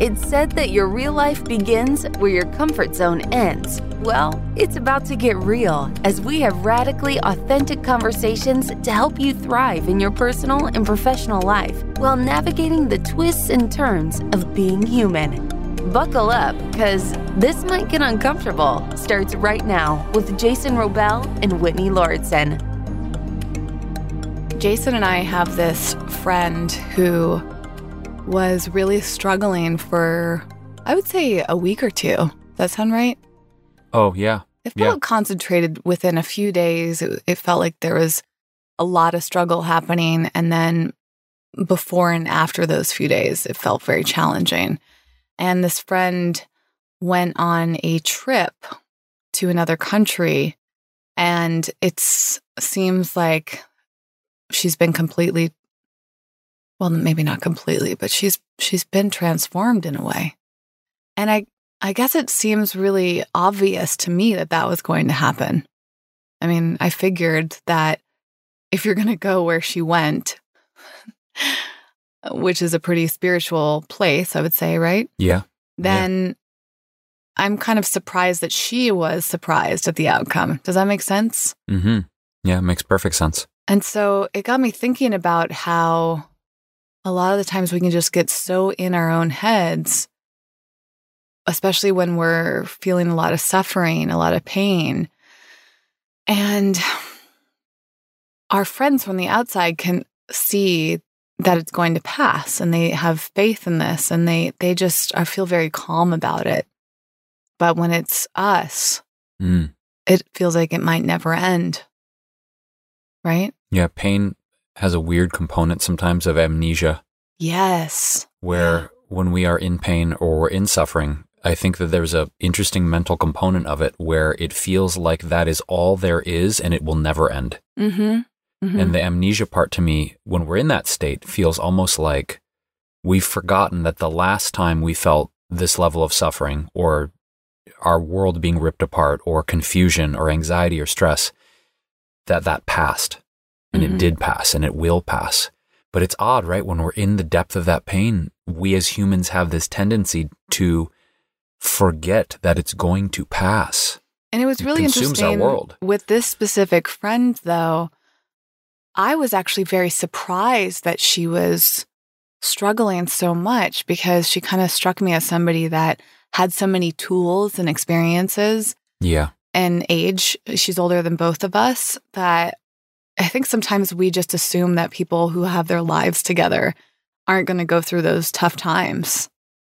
It's said that your real life begins where your comfort zone ends. Well, it's about to get real as we have radically authentic conversations to help you thrive in your personal and professional life while navigating the twists and turns of being human. Buckle up, because this might get uncomfortable. Starts right now with Jason Wrobel and Whitney Lauritsen. Jason and I have this friend who was really struggling for, I would say, a week or two. Does that sound right? Oh, yeah. It felt Yeah. concentrated within a few days. It, it felt like there was a lot of struggle happening. And then before and after those few days, it felt very challenging. And this friend went on a trip to another country. And it seems like she's been completely well maybe not completely but she's she's been transformed in a way and i i guess it seems really obvious to me that that was going to happen i mean i figured that if you're going to go where she went which is a pretty spiritual place i would say right Yeah. then i'm kind of surprised that she was surprised at the outcome does that make sense Mm-hmm. Yeah, makes perfect sense. and so it got me thinking about how a lot of the times we can just get so in our own heads, especially when we're feeling a lot of suffering, a lot of pain. And our friends from the outside can see that it's going to pass and they have faith in this and they they just I feel very calm about it. But when it's us, Mm. it feels like it might never end. Right? Yeah, pain has a weird component sometimes of amnesia Yes. where when we are in pain or we're in suffering, I think that there's a interesting mental component of it where it feels like that is all there is and it will never end. Mm-hmm. Mhm. And the amnesia part to me, when we're in that state, feels almost like we've forgotten that the last time we felt this level of suffering or our world being ripped apart or confusion or anxiety or stress, that that passed. And Mhm. it did pass and it will pass. But it's odd, right? When we're in the depth of that pain, we as humans have this tendency to forget that it's going to pass. And it was It really our interesting world. with this specific friend, though. I was actually very surprised that she was struggling so much because she kind of struck me as somebody that had so many tools and experiences Yeah. and age. She's older than both of us. That I think sometimes we just assume that people who have their lives together aren't going to go through those tough times,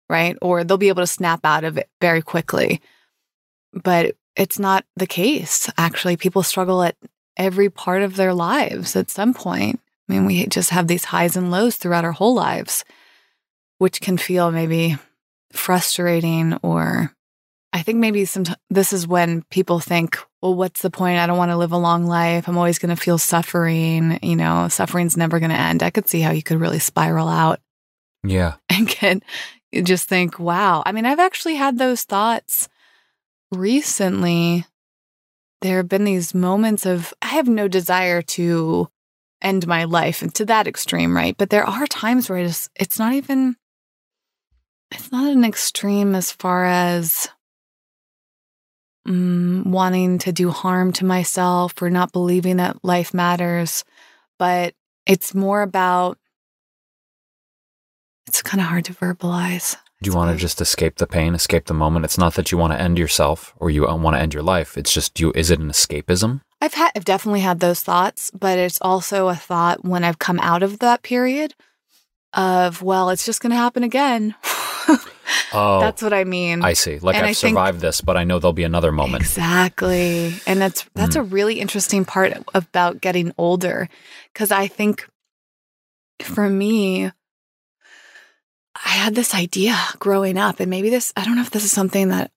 right? Or they'll be able to snap out of it very quickly. But it's not the case. Actually, people struggle at every part of their lives at some point. I mean, we just have these highs and lows throughout our whole lives, which can feel maybe frustrating or I think maybe some this is when people think, well, what's the point? I don't want to live a long life. I'm always going to feel suffering. You know, suffering's never going to end. I could see how you could really spiral out Yeah. and get you just think, wow. I mean, I've actually had those thoughts recently. There have been these moments of have no desire to end my life and to that extreme, right? But there are times where it's it's not even it's not an extreme as far as mm, wanting to do harm to myself or not believing that life matters, but it's more about it's kind of hard to verbalize. Do you want to just escape the pain, escape the moment? It's not that you want to end yourself or you want to end your life. It's just you. Is it an escapism? I've had I've definitely had those thoughts, but it's also a thought when I've come out of that period of well, it's just going to happen again. Oh, That's what I mean. I see. Like And I've I think- survived this, but I know there'll be another moment. Exactly. And that's that's hmm. a really interesting part about getting older cuz I think for me I had this idea growing up and maybe this I don't know if this is something that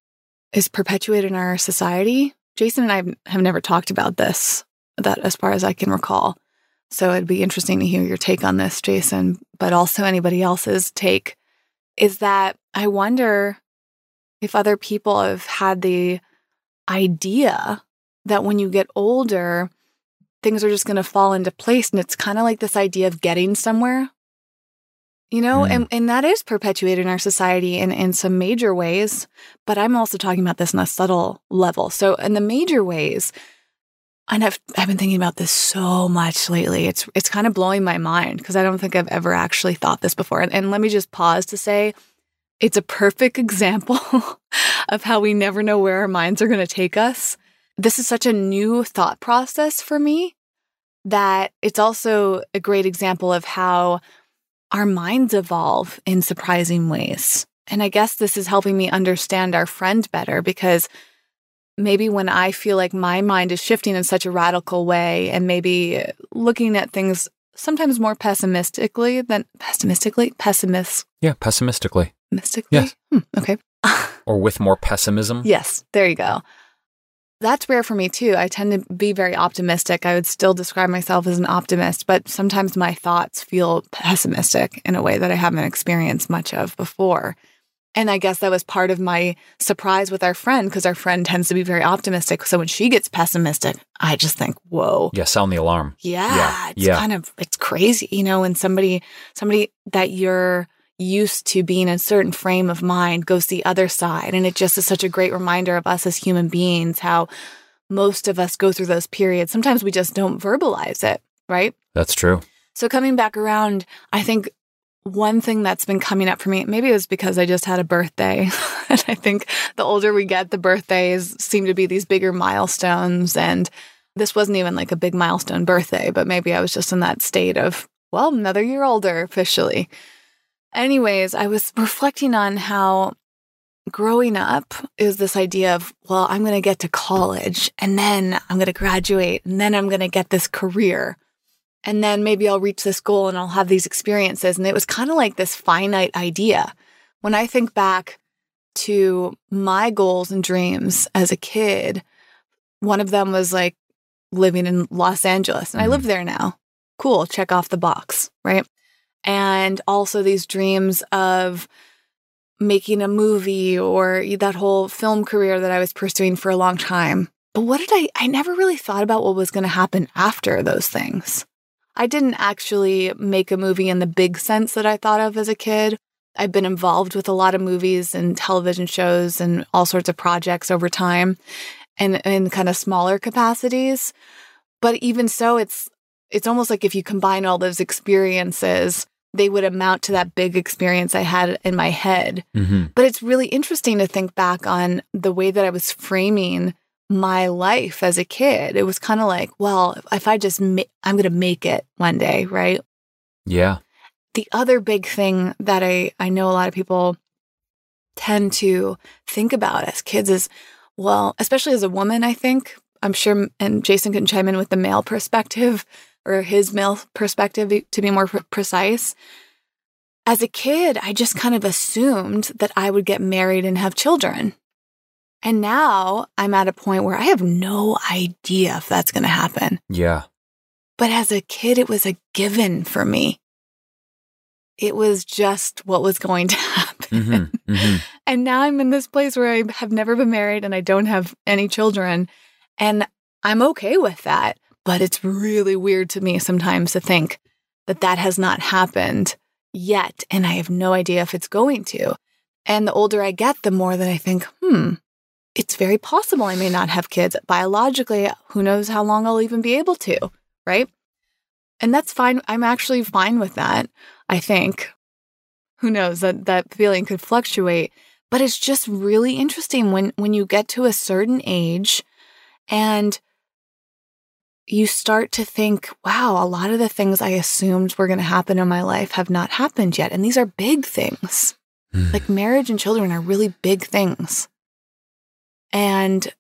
is perpetuated in our society. Jason and I have never talked about this that as far as I can recall. So it'd be interesting to hear your take on this, Jason, but also anybody else's take is that I wonder if other people have had the idea that when you get older, things are just going to fall into place. And it's kind of like this idea of getting somewhere, you know, Mm. and, and that is perpetuated in our society in, in some major ways. But I'm also talking about this on a subtle level. So, in the major ways, and I've, I've been thinking about this so much lately. It's it's kind of blowing my mind because I don't think I've ever actually thought this before. And, and let me just pause to say, it's a perfect example of how we never know where our minds are going to take us. This is such a new thought process for me that it's also a great example of how our minds evolve in surprising ways. And I guess this is helping me understand our friend better because maybe when I feel like my mind is shifting in such a radical way and maybe looking at things sometimes more pessimistically than pessimistically, pessimist, Yeah, pessimistically. mystically. Yes. Hmm, okay. Or with more pessimism. Yes, there you go. That's rare for me too. I tend to be very optimistic. I would still describe myself as an optimist, but sometimes my thoughts feel pessimistic in a way that I haven't experienced much of before. And I guess that was part of my surprise with our friend because our friend tends to be very optimistic. So when she gets pessimistic, I just think, whoa. Yeah, sound the alarm. Yeah, Yeah, it's yeah. kind of it's crazy, you know, when somebody somebody that you're used to being in a certain frame of mind goes the other side and it just is such a great reminder of us as human beings how most of us go through those periods. Sometimes we just don't verbalize it, right? That's true. So coming back around, I think one thing that's been coming up for me, maybe it was because I just had a birthday. and I think the older we get, the birthdays seem to be these bigger milestones. And this wasn't even like a big milestone birthday, but maybe I was just in that state of, well, another year older officially. Anyways, I was reflecting on how growing up is this idea of, well, I'm going to get to college and then I'm going to graduate and then I'm going to get this career. And then maybe I'll reach this goal and I'll have these experiences. And it was kind of like this finite idea. When I think back to my goals and dreams as a kid, one of them was like living in Los Angeles. And I Mhm. live there now. Cool, check off the box, right? And also these dreams of making a movie or that whole film career that I was pursuing for a long time. But what did I, I never really thought about what was going to happen after those things. I didn't actually make a movie in the big sense that I thought of as a kid. I've been involved with a lot of movies and television shows and all sorts of projects over time and in kind of smaller capacities. But even so, it's it's almost like if you combine all those experiences, they would amount to that big experience I had in my head. hmm But it's really interesting to think back on the way that I was framing my life as a kid. It was kind of like, well, if I just, ma- I'm going to make it one day, right? Yeah. The other big thing that I, I know a lot of people tend to think about as kids is, well, especially as a woman, I think, I'm sure, and Jason can chime in with the male perspective or his male perspective to be more pre- precise. As a kid, I just kind of assumed that I would get married and have children. And now I'm at a point where I have no idea if that's going to happen. Yeah. But as a kid, it was a given for me. It was just what was going to happen. hmm hmm And now I'm in this place where I have never been married and I don't have any children. And I'm okay with that. But it's really weird to me sometimes to think that that has not happened yet. And I have no idea if it's going to. And the older I get, the more that I think, hmm, it's very possible I may not have kids. Biologically, who knows how long I'll even be able to, right? And that's fine. I'm actually fine with that, I think. Who knows that that feeling could fluctuate, but it's just really interesting when when you get to a certain age and you start to think, wow, a lot of the things I assumed were going to happen in my life have not happened yet. And these are big things. Hmm. Like marriage and children are really big things. And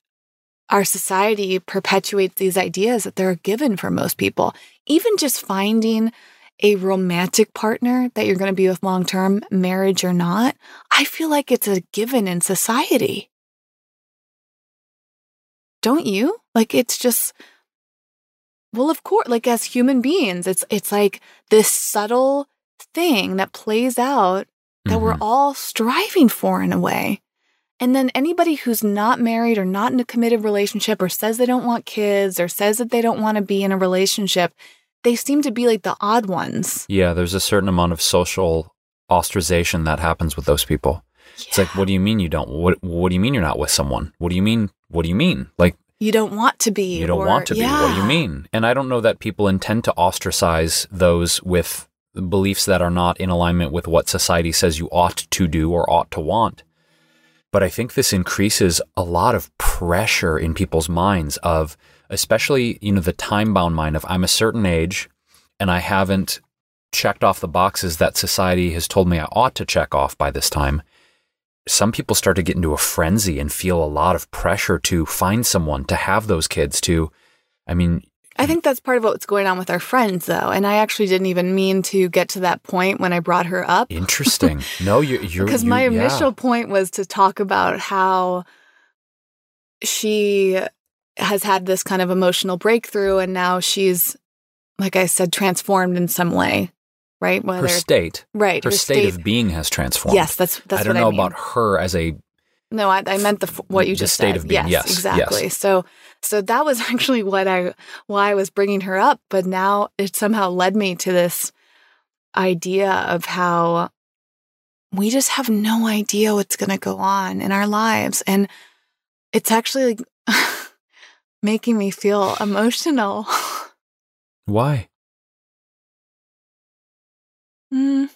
our society perpetuates these ideas that they're a given for most people. Even just finding a romantic partner that you're going to be with long term, marriage or not, I feel like it's a given in society. Don't you? Like it's just well, of course, like as human beings, it's it's like this subtle thing that plays out that we're Mhm. all striving for in a way. And then anybody who's not married or not in a committed relationship or says they don't want kids or says that they don't want to be in a relationship, they seem to be like the odd ones. Yeah, there's a certain amount of social ostracization that happens with those people. Yeah. It's like, what do you mean you don't? What What do you mean you're not with someone? What do you mean? What do you mean? Like you don't want to be. You don't or, want to yeah. be. What do you mean? And I don't know that people intend to ostracize those with beliefs that are not in alignment with what society says you ought to do or ought to want. But I think this increases a lot of pressure in people's minds of especially, you know, the time bound mind of I'm a certain age and I haven't checked off the boxes that society has told me I ought to check off by this time. Some people start to get into a frenzy and feel a lot of pressure to find someone, to have those kids, to, I mean, I think that's part of what's going on with our friends, though. And I actually didn't even mean to get to that point when I brought her up. Interesting. No, you're, you're because my initial point was to talk about how she has had this kind of emotional breakthrough and now she's like I said transformed in some way, right? Whether her state, right? Her, her state, state, of being has transformed. Yes, that's that's. I don't know I mean. about her as a. No, I, I meant the what you the just state said. of being. Yes, yes exactly. Yes. So, so that was actually what I why I was bringing her up, but now it somehow led me to this idea of how we just have no idea what's going to go on in our lives, and it's actually like making me feel emotional. Why? Mm.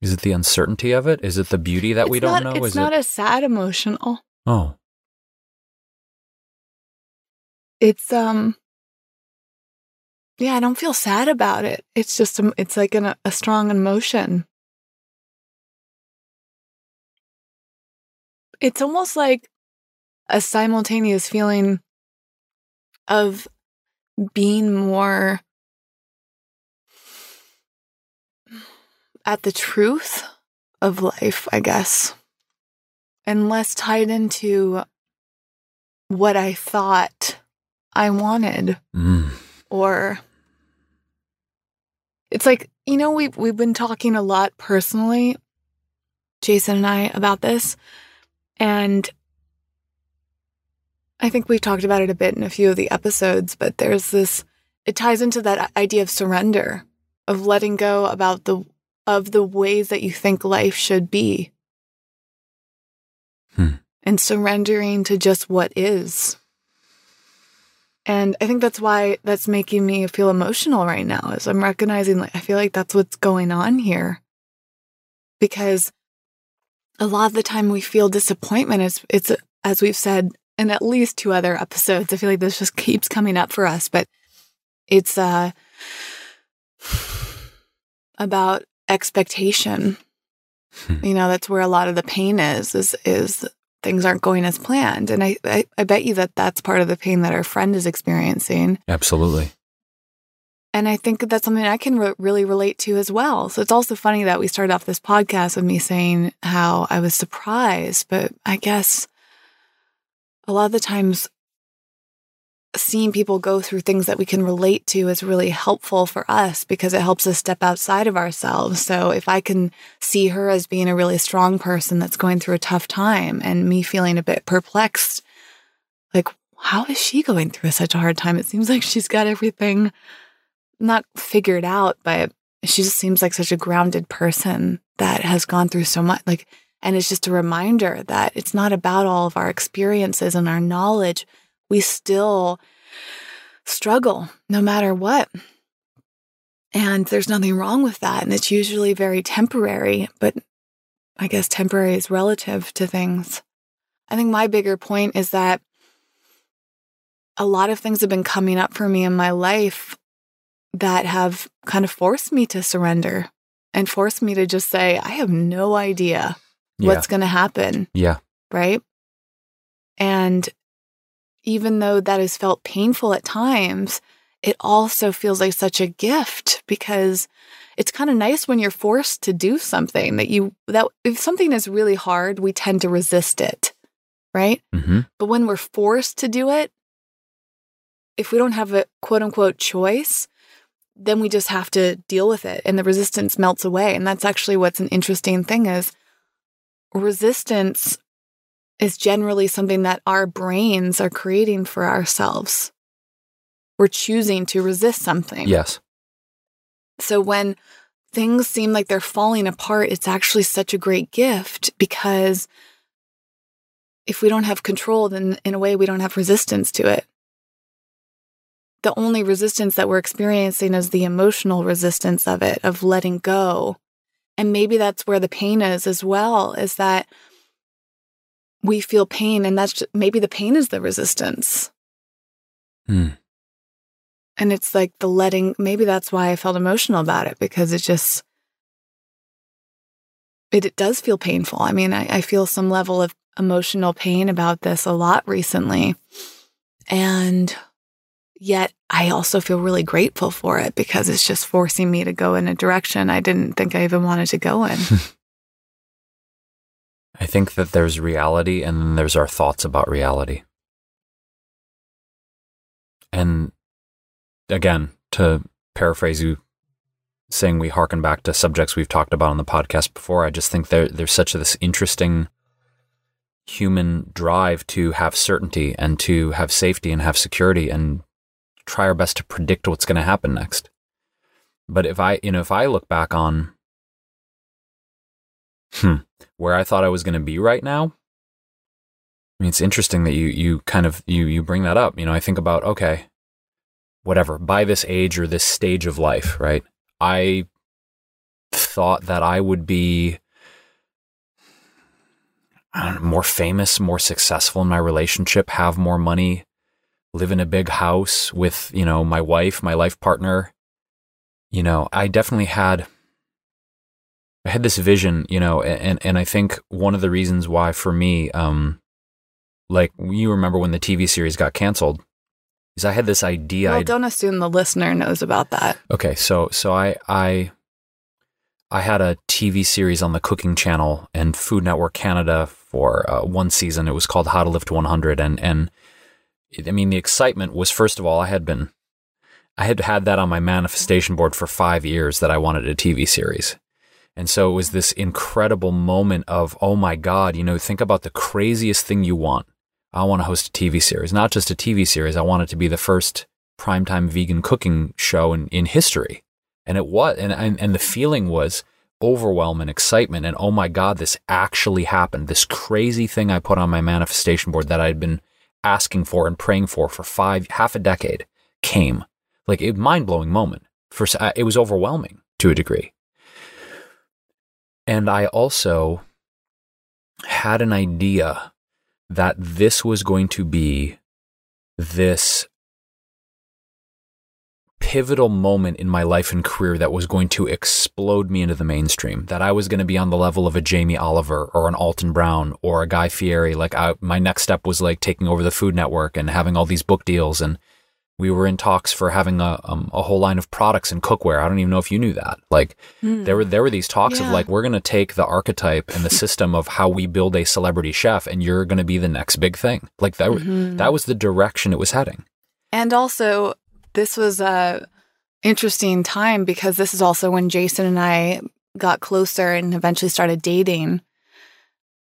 Is it the uncertainty of it? Is it the beauty that it's we don't know? It's Is not it... a sad emotional. Oh. It's um yeah, I don't feel sad about it. It's just a, it's like an, a strong emotion. It's almost like a simultaneous feeling of being more at the truth of life, I guess, and less tied into what I thought I wanted mm. or it's like, you know, we've we've been talking a lot personally, Jason and I, about this. And I think we've talked about it a bit in a few of the episodes, but there's this it ties into that idea of surrender, of letting go about the of the ways that you think life should be. Hmm. And surrendering to just what is. And I think that's why that's making me feel emotional right now is I'm recognizing like I feel like that's what's going on here. Because a lot of the time we feel disappointment it's it's as we've said in at least two other episodes. I feel like this just keeps coming up for us, but it's uh about expectation. Hmm. you know, that's where a lot of the pain is is is things aren't going as planned. And I, I, I bet you that that's part of the pain that our friend is experiencing. Absolutely. And I think that's something I can re- really relate to as well. So it's also funny that we started off this podcast with me saying how I was surprised, but I guess a lot of the times seeing people go through things that we can relate to is really helpful for us because it helps us step outside of ourselves. So if I can see her as being a really strong person that's going through a tough time and me feeling a bit perplexed, like, how is she going through such a hard time? It seems like she's got everything not figured out, but she just seems like such a grounded person that has gone through so much. Like, and it's just a reminder that it's not about all of our experiences and our knowledge we still struggle no matter what. And there's nothing wrong with that. And it's usually very temporary, but I guess temporary is relative to things. I think my bigger point is that a lot of things have been coming up for me in my life that have kind of forced me to surrender and forced me to just say, I have no idea yeah. what's going to happen. Yeah. Right. And even though that has felt painful at times, it also feels like such a gift because it's kind of nice when you're forced to do something that you that if something is really hard, we tend to resist it, right? Mm-hmm. But when we're forced to do it, if we don't have a quote unquote choice, then we just have to deal with it and the resistance melts away. And that's actually what's an interesting thing is resistance is generally something that our brains are creating for ourselves. We're choosing to resist something. Yes. So when things seem like they're falling apart, it's actually such a great gift because if we don't have control, then in a way we don't have resistance to it. The only resistance that we're experiencing is the emotional resistance of it, of letting go. And maybe that's where the pain is as well, is that we feel pain and that's just, maybe the pain is the resistance. Hmm. And it's like the letting, maybe that's why I felt emotional about it because it just, it, it does feel painful. I mean, I, I feel some level of emotional pain about this a lot recently. And yet I also feel really grateful for it because it's just forcing me to go in a direction I didn't think I even wanted to go in. I think that there's reality and then there's our thoughts about reality. And again, to paraphrase you, saying we harken back to subjects we've talked about on the podcast before, I just think there, there's such this interesting human drive to have certainty and to have safety and have security and try our best to predict what's going to happen next. But if I, you know, if I look back on hmm, where I thought I was going to be right now, I mean, it's interesting that you you kind of you you bring that up. You know, I think about okay, whatever by this age or this stage of life, right? I thought that I would be know, more famous, more successful in my relationship, have more money, live in a big house with, you know, my wife, my life partner. You know, I definitely had I had this vision, you know, and and I think one of the reasons why for me um like you remember when the TV series got canceled is I had this idea well, I'd- don't assume the listener knows about that. Okay, so so I I I had a TV series on the Cooking Channel and Food Network Canada for uh, one season. It was called How to Live to 100, and and I mean the excitement was first of all I had been I had had that on my manifestation board for five years that I wanted a TV series. And so it was this incredible moment of, oh my God, you know, think about the craziest thing you want. I want to host a TV series, not just a TV series. I want it to be the first primetime vegan cooking show in, in history. And it was, and, and, and the feeling was overwhelming excitement. And oh my God, this actually happened. This crazy thing I put on my manifestation board that I'd been asking for and praying for for five, half a decade came like a mind blowing moment. For, uh, it was overwhelming to a degree. And I also had an idea that this was going to be this pivotal moment in my life and career that was going to explode me into the mainstream. That I was going to be on the level of a Jamie Oliver or an Alton Brown or a Guy Fieri. Like I, my next step was like taking over the Food Network and having all these book deals. And we were in talks for having a um, a whole line of products and cookware. I don't even know if you knew that. Like there were there were these talks of like we're going to take the archetype and the system of how we build a celebrity chef, and you're going to be the next big thing. Like that Mhm. that was the direction it was heading. And also, this was a interesting time because this is also when Jason and I got closer and eventually started dating.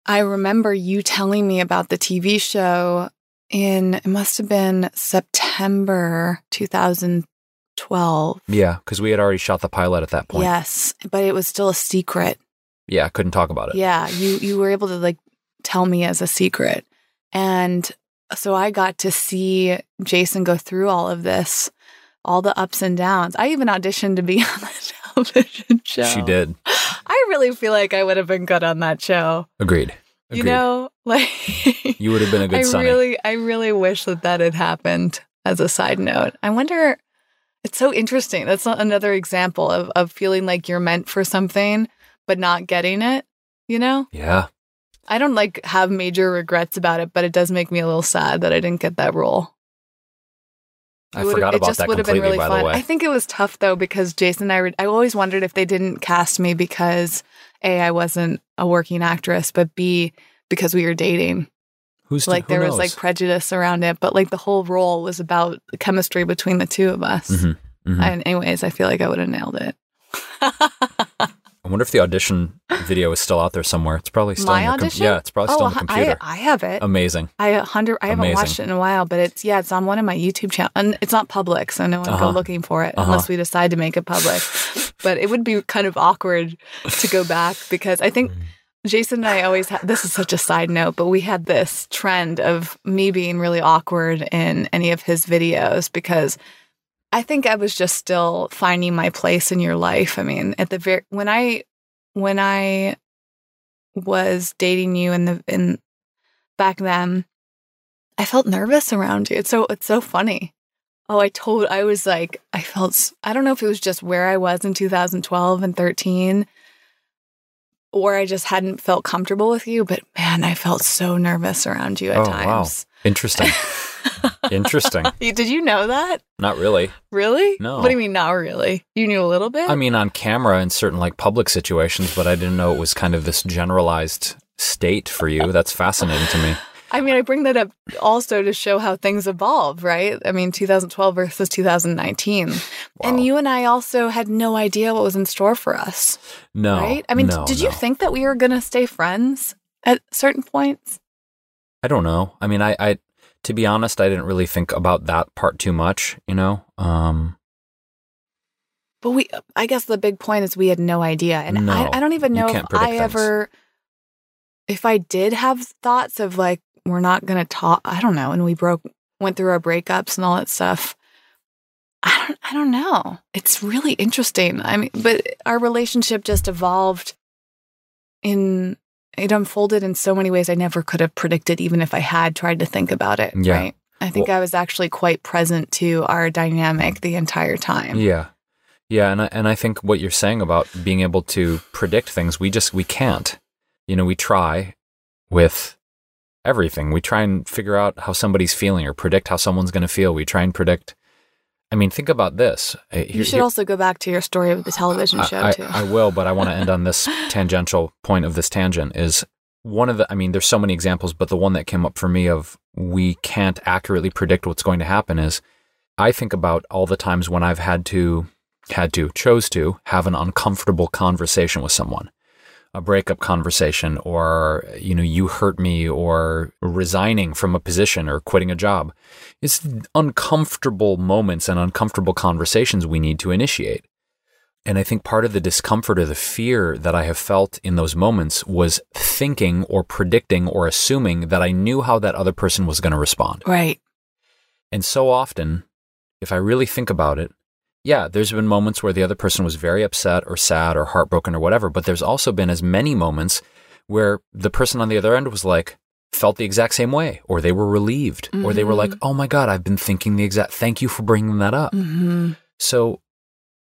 I remember you telling me about the TV show in it must have been September 2012. Yeah, because we had already shot the pilot at that point. Yes, but it was still a secret. Yeah, I couldn't talk about it. Yeah, you you were able to like tell me as a secret. And so I got to see Jason go through all of this, all the ups and downs. I even auditioned to be on the television show. She did. I really feel like I would have been good on that show. Agreed. Agreed. You know, like You would have been a good I Sonny. really I really wish that that had happened as a side note. I wonder it's so interesting. That's another example of of feeling like you're meant for something but not getting it, you know? yeah. I don't like have major regrets about it, but it does make me a little sad that I didn't get that role. I It forgot it about just that would have been really by fun. the way. I think it was tough though because Jason and I were, I always wondered if they didn't cast me because A, I wasn't a working actress, but B, because we were dating. Who's to- like who there was like prejudice around it, but like the whole role was about the chemistry between the two of us. Mhm, mhm. And anyways, I feel like I would have nailed it. I wonder if the audition video is still out there somewhere. It's probably still My on your com- audition? yeah, it's probably still oh, on the computer. I have it. Amazing. I a hundred. I haven't Amazing. watched it in a while, but it's yeah, it's on one of my YouTube channels, and it's not public, so no one Uh-huh. go looking for it Uh-huh. unless we decide to make it public. But it would be kind of awkward to go back because I think Jason and I always had. This is such a side note, but we had this trend of me being really awkward in any of his videos because. I think I was just still finding my place in your life. I mean, at the very when I when I was dating you in the in back then, I felt nervous around you. It's so it's so funny. Oh, I told I was like I felt I don't know if it was just where I was in 2012 and 13 or I just hadn't felt comfortable with you, but man, I felt so nervous around you at Oh, wow. times. Interesting. Interesting. Did you know that? Not really. Really? No. What do you mean not really? You knew a little bit? I mean, on camera in certain like public situations, but I didn't know it was kind of this generalized state for you. That's fascinating to me. I mean, I bring that up also to show how things evolve, right? I mean, 2012 versus 2019. And you and I also had no idea what was in store for us, No. right? I mean, no, did you no. think that we were going to stay friends at certain points? I don't know. I mean, I, I, to be honest, I didn't really think about that part too much, you know? Um, But we, I guess the big point is we had no idea. And No, I, I don't even know if I ever, if I did have thoughts of like, we're not going to talk, I don't know. And we broke, went through our breakups and all that stuff. I don't, I don't know. It's really interesting. I mean, but our relationship just evolved in, it unfolded in so many ways I never could have predicted, even if I had tried to think about it. Yeah. Right. I think I was actually quite present to our dynamic the entire time. yeah. Yeah. And I, and I think what you're saying about being able to predict things, we just, we can't. You know, we try with everything. We try and figure out how somebody's feeling or predict how someone's going to feel. We try and predict. I mean, think about this. Uh, You should here- also go back to your story with the television I- show I, too. I will, but I want to end on this tangential point of this tangent is one of the, I mean, there's so many examples, but the one that came up for me of we can't accurately predict what's going to happen is I think about all the times when I've had to, had to, chose to have an uncomfortable conversation with someone. A breakup conversation, or, you know, you hurt me, or resigning from a position or quitting a job. It's uncomfortable moments and uncomfortable conversations we need to initiate. And I think part of the discomfort or the fear that I have felt in those moments was thinking or predicting or assuming that I knew how that other person was going to respond. right. And so often, if I really think about it, yeah, there's been moments where the other person was very upset or sad or heartbroken or whatever, but there's also been as many moments where the person on the other end was like, felt the exact same way, or they were relieved, or they were like, oh my God, I've been thinking the exact, thank you for bringing that up. hmm So,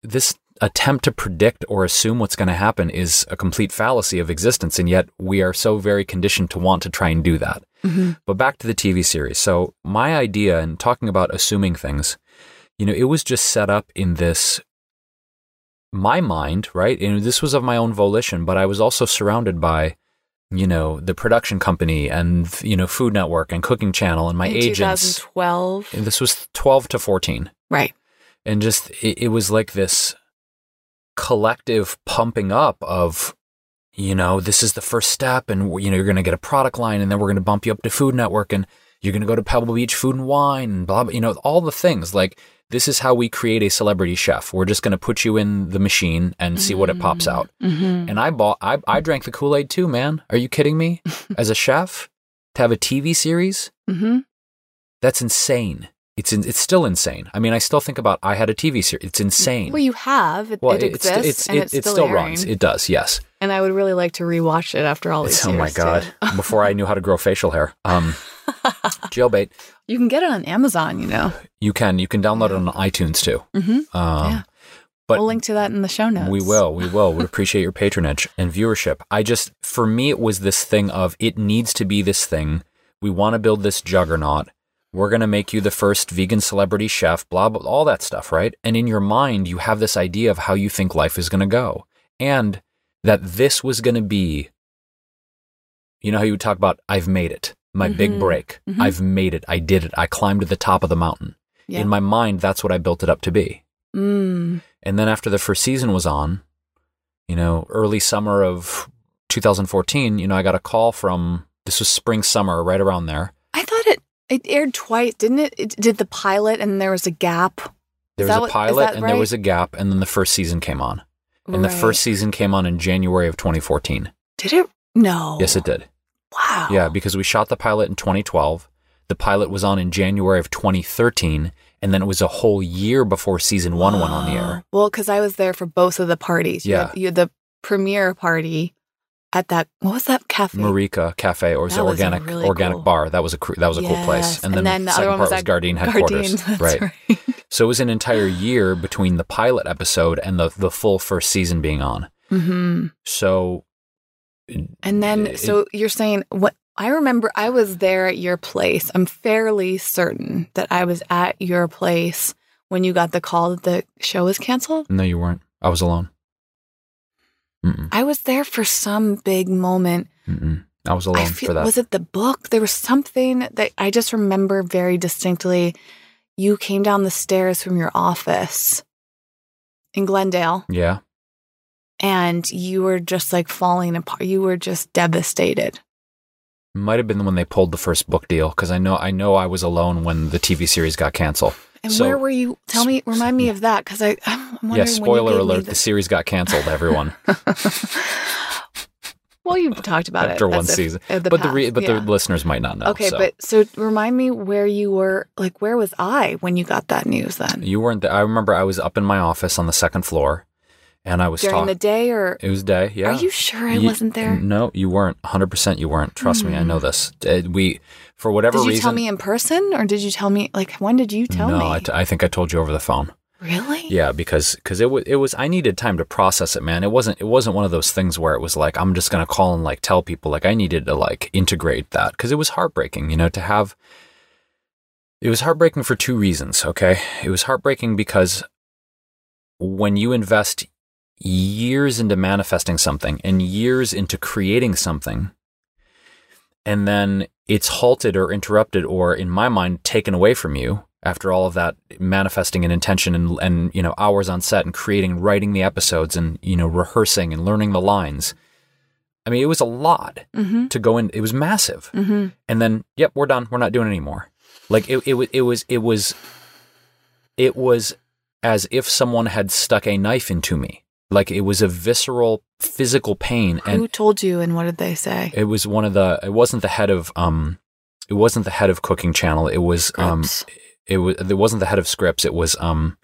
this attempt to predict or assume what's going to happen is a complete fallacy of existence. And yet, we are so very conditioned to want to try and do that. hmm But back to the TV series. So, my idea in talking about assuming things, you know, it was just set up in this, my mind, right? And this was of my own volition, but I was also surrounded by, you know, the production company and, you know, Food Network and Cooking Channel and my In agents. 2012. And this was 12 to 14 Right. and just it, it was like this collective pumping up of you know this is the first step and you know you're going to get a product line and then we're going to bump you up to food network and you're going to go to pebble beach food and wine and blah blah you know all the things like this is how we create a celebrity chef we're just going to put you in the machine and see what it pops out hmm and i bought i, I drank the kool-aid too man are you kidding me as a chef to have a tv series hmm that's insane it's in, it's still insane i mean i still think about i had a tv series it's insane Well, you have. It, well, it it's, exists. it's, and it, it's it still, runs. It does, yes. And I would really like to rewatch it after all these It's, years. oh my god! Before I knew how to grow facial hair, um, jailbait. You can get it on Amazon, you know. You can you can download it on iTunes too. Mm-hmm. Um, Yeah. But we'll link to that in the show notes. we will, we will. Would appreciate your patronage and viewership. I just, for me, it was this thing of it needs to be this thing. We want to build this juggernaut. We're going to make you the first vegan celebrity chef, blah, blah, all that stuff, right? And in your mind, you have this idea of how you think life is going to go. And that this was going to be, you know how you would talk about, I've made it, my big Mhm. break. Mhm. I've made it. I did it. I climbed to the top of the mountain. Yeah. In my mind, that's what I built it up to be. Mm. And then after the first season was on, you know, early summer of 2014, you know, I got a call from this was spring summer right around there. I thought it it aired twice, didn't it? It did the pilot and there was a gap. There was a what- pilot and there was a gap and then the first season came on. And the first season came on in January of 2014. Did it? No. Yes, it did. Wow. Yeah, because we shot the pilot in 2012. The pilot was on in January of 2013, and then it was a whole year before season one went on the air. Well, because I was there for both of the parties. You Yeah. had, you had the premiere party at that. What was that cafe? Marika Cafe, or is That it was organic really organic cool- bar? That was a that was a cool place. Yes. And then, the second one was part was at Gardein headquarters. That's right. right. So it was an entire year between the pilot episode and the the full first season being on. hmm So And then, it- so you're saying what? I remember I was there at your place. I'm fairly certain that I was at your place when you got the call that the show was canceled. no, you weren't. I was alone. Mm-mm, I was there for some big moment. mm-mm. I was alone I feel, for that. was it the book? There was something that I just remember very distinctly. You came down the stairs from your office in Glendale yeah. And you were just like falling apart. You were just devastated. Might have been when they pulled the first book deal because I know I know I was alone when the TV series got canceled. And So- where were you? Tell me, remind me of that because I, I'm wondering. Yeah, when you spoiler alert: the series got canceled. Everyone well, you've talked about after it after one season, but the re- but yeah. the listeners might not know. okay, so. but so remind me where you were. Like, where was I when you got that news? Then you weren't. There. I remember I was up in my office on the second floor, and I was during talking. the day, or it was day. Yeah. are you sure I You- wasn't there? No, you weren't. Hundred percent, you weren't. Trust me, I know this. Uh, We, for whatever reason, Did you reason. tell me in person, or did you tell me like when did you tell no, me? No, I, t- I think I told you over the phone. really? Yeah, because because it was it was I needed time to process it, man. It wasn't it wasn't one of those things where it was like I'm just gonna call and like tell people. Like I needed to like integrate that because it was heartbreaking, you know, to have. It was heartbreaking for two reasons. Okay, it was heartbreaking because when you invest years into manifesting something and years into creating something, and then it's halted or interrupted or, in my mind, taken away from you after all of that manifesting an intention and, and you know hours on set and creating writing the episodes and you know rehearsing and learning the lines. I mean it was a lot Mm-hmm. to go in it was massive. Mm-hmm. and then yep we're done. We're not doing anymore. Like it, it, wa- it was it was it was as if someone had stuck a knife into me like it was a visceral physical pain and Who told you, and what did they say? it was one of the it wasn't the head of um it wasn't the head of cooking channel it was um Scripps. it was it wasn't the head of Scripps it was um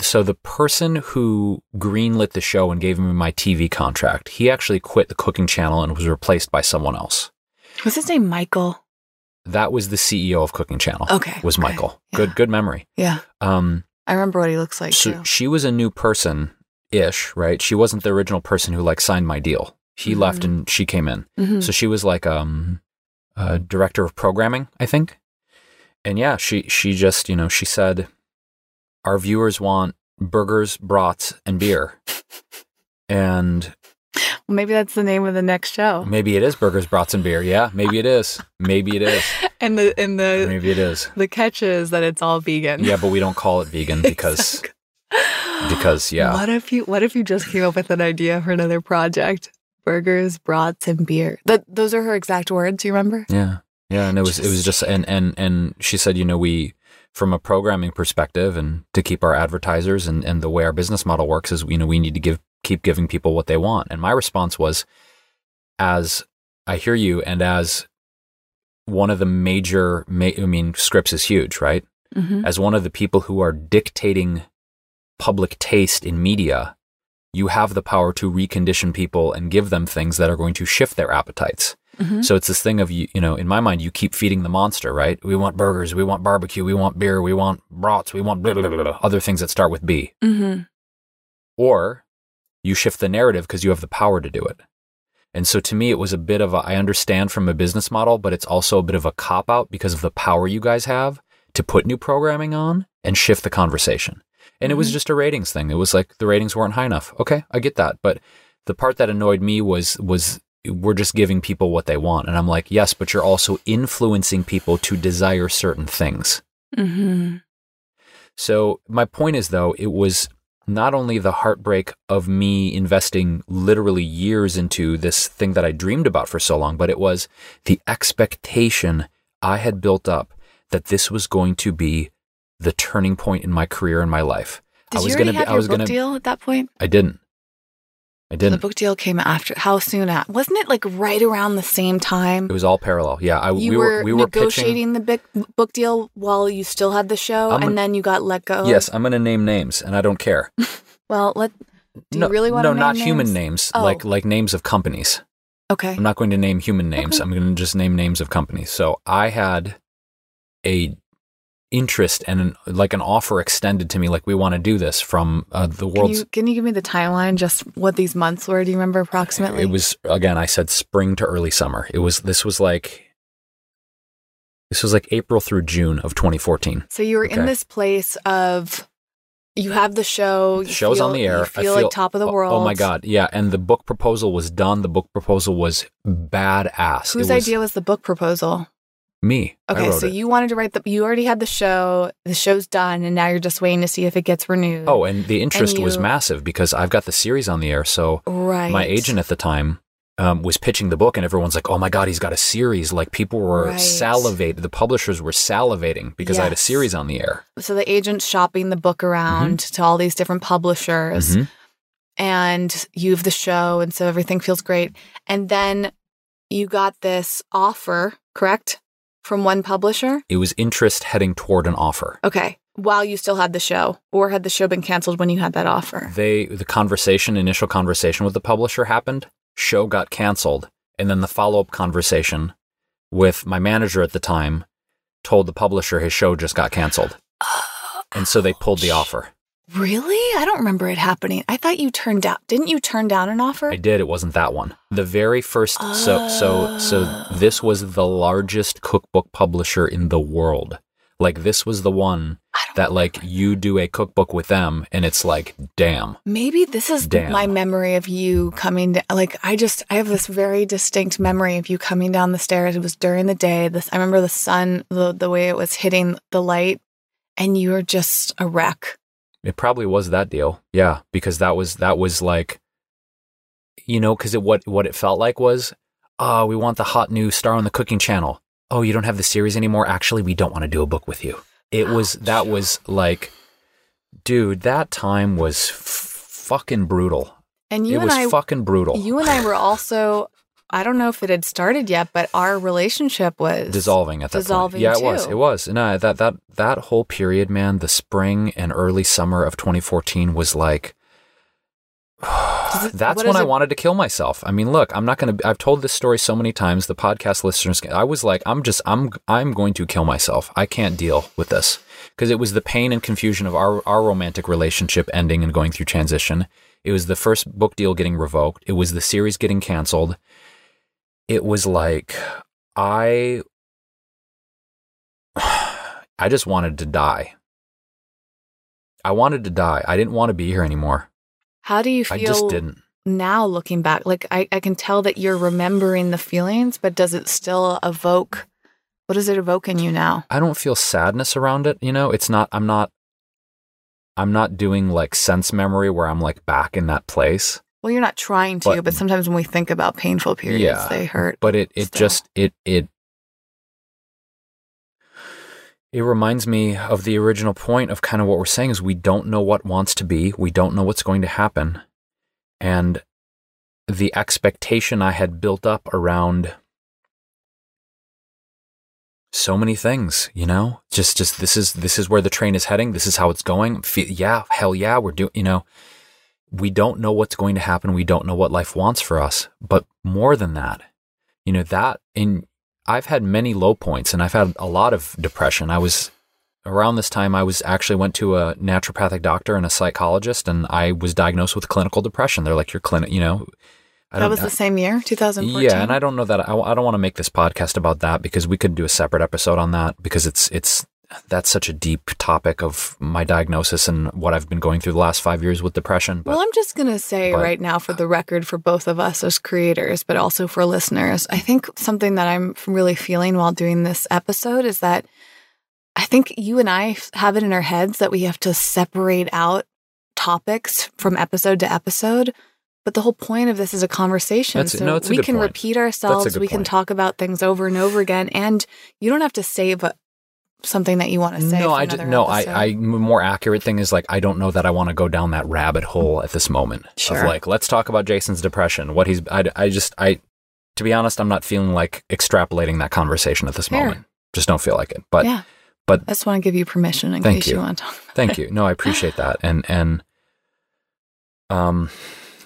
so the person who greenlit the show and gave me my TV contract he actually quit the cooking channel and was replaced by someone else Was his name Michael? that was the CEO of cooking channel Okay, was okay, Michael yeah. good good memory Yeah, um I remember what he looks like so too. she was a new person ish right she wasn't the original person who like signed my deal he left Mhm. and she came in Mhm. So she was like um a director of programming, I think. And yeah, she she just, you know, she said our viewers want burgers, brats, and beer. and Well, maybe that's the name of the next show. maybe it is burgers, brats, and beer. Yeah, maybe it is. Maybe it is. And the and the Maybe it is. the catch is that it's all vegan. Yeah, but we don't call it vegan because because yeah. What if you What if you just came up with an idea for another project? Burgers, brats, and beer. That those are her exact words. You remember? Yeah. Yeah, and it was it was just and and and she said, you know, we from a programming perspective and to keep our advertisers and and the way our business model works is you know, we need to give keep giving people what they want. And my response was as I hear you and as one of the major ma- I mean, Scripps is huge, right? Mm-hmm. As one of the people who are dictating public taste in media, you have the power to recondition people and give them things that are going to shift their appetites. Mm-hmm. So it's this thing of you, you know, in my mind, you keep feeding the monster, right? We want burgers, we want barbecue, we want beer, we want brats, we want blah, blah, blah, blah, other things that start with B. Mm-hmm. Or you shift the narrative because you have the power to do it. And so to me, it was a bit of a, I understand from a business model, but it's also a bit of a cop out because of the power you guys have to put new programming on and shift the conversation. And it was Mhm. just a ratings thing. It was like the ratings weren't high enough. Okay, I get that. But the part that annoyed me was, was we're just giving people what they want. And I'm like, yes, but you're also influencing people to desire certain things. Mm-hmm. So my point is though, it was not only the heartbreak of me investing literally years into this thing that I dreamed about for so long, but it was the expectation I had built up that this was going to be the turning point in my career and my life. Did I was you already gonna have be, I your was book gonna, deal at that point? I didn't. I didn't. The book deal came after. How soon? At wasn't it like right around the same time? It was all parallel. Yeah, I, you we were, we were pitching. negotiating the big book deal while you still had the show, I'm and gonna- then you got let go. Yes, I'm going to name names, and I don't care. Well, let. Do no, you really want no, to? not human names, Oh. like like names of companies. Okay. I'm not going to name human names. Okay. I'm going to just name names of companies. So I had a interest and an, like an offer extended to me, like we want to do this from uh, the Can you, can you give me the timeline? Just what these months were? Do you remember approximately? It was again. I said spring to early summer. It was. This was like. This was like April through June of 2014. So you were in this place of. You have the show. The you show's feel, on the air. You I feel, like top of the oh- world. Oh my god, yeah! And the book proposal was done. The book proposal was badass. Whose was idea was the book proposal? Me. Okay, so it. you wanted to write the. You already had the show. The show's done, and now you're just waiting to see if it gets renewed. Oh, and the interest was you- massive because I've got the series on the air. So right. my agent at the time um, was pitching the book, and everyone's like, "Oh my god, he's got a series!" Like people were Right. salivating. The publishers were salivating because I had a series on the air. So the agent's shopping the book around to all these different publishers, Mhm. and you have the show, and so everything feels great. And then you got this offer, correct, from one publisher. It was interest heading toward an offer. Okay, while you still had the show, or had the show been canceled when you had that offer? They the conversation, initial conversation with the publisher happened. Show got canceled, and then the follow up conversation with my manager at the time told the publisher his show just got canceled, and so they pulled the offer. Really? I don't remember it happening. I thought you turned down. Didn't you turn down an offer? I did. It wasn't that one. The very first. So so so Oh. this was the largest cookbook publisher in the world. Like this was the one that like you do a cookbook with them, and it's like, damn. Maybe this is Damn. my memory of you coming down. Like I just, I have this very distinct memory of you coming down the stairs. It was during the day. This, I remember the sun, the the way it was hitting the light, and you were just a wreck. It probably was that deal. Yeah, because that was that was like, you know, because it what what it felt like was, oh, we want the hot new star on the cooking channel. Oh, you don't have the series anymore. Actually, we don't want to do a book with you. It was that was like, dude, that time was f- fucking brutal. And you it and was I, fucking brutal. you and I were also. I don't know if it had started yet, but our relationship was dissolving at that dissolving point. Yeah, it was. It was. No, uh, that that that whole period, man, the spring and early summer of 2014 was like it- that's when I it- wanted to kill myself. I mean, look, I'm not going to I've told this story so many times the podcast listeners I was like I'm just I'm I'm going to kill myself. I can't deal with this because it was the pain and confusion of our our romantic relationship ending and going through transition. It was the first book deal getting revoked. It was the series getting canceled. It was like I I just wanted to die. I wanted to die. I didn't want to be here anymore. How do you feel I just didn't. now looking back? Like I, I can tell that you're remembering the feelings, but does it still evoke? What does it evoke in you now? I don't feel sadness around it. You know, it's not, I'm not, I'm not doing like sense memory where I'm like back in that place, Well, you're not trying to, But- but, sometimes when we think about painful periods, Yeah, they hurt. but it, it Still. just, it, it, it reminds me of the original point of kind of what we're saying is we don't know what wants to be. We don't know what's going to happen. And the expectation I had built up around so many things, you know, just, just this is, this is where the train is heading. This is how it's going. Fe- Yeah. Hell yeah. We're doing, you know, we don't know what's going to happen. We don't know what life wants for us. But more than that, you know, that in, I've had many low points and I've had a lot of depression. I was around this time, I was actually went to a naturopathic doctor and a psychologist and I was diagnosed with clinical depression. They're like, your clinic, you know, I that was the same year, 2014. yeah, and I don't know that I, I don't want to make this podcast about that because we could do a separate episode on that because it's it's that's such a deep topic of my diagnosis and what I've been going through the last five years with depression. But well, I'm just going to say but- right now, for the record, for both of us as creators, but also for listeners, I think something that I'm really feeling while doing this episode is that I think you and I have it in our heads that we have to separate out topics from episode to episode. But the whole point of this is a conversation. That's- so no, we can point. repeat ourselves. We can talk about things over and over again. And you don't have to save a, something that you want to say. no, I d- no, I, episode. I more accurate thing is like I don't know that I want to go down that rabbit hole at this moment Sure. of like let's talk about Jason's depression. What he's I, I just I to be honest, I'm not feeling like extrapolating that conversation at this Fair. moment. Just don't feel like it. But yeah. but I just want to give you permission in case you. you. want to talk Thank it. you. No, I appreciate that. And and um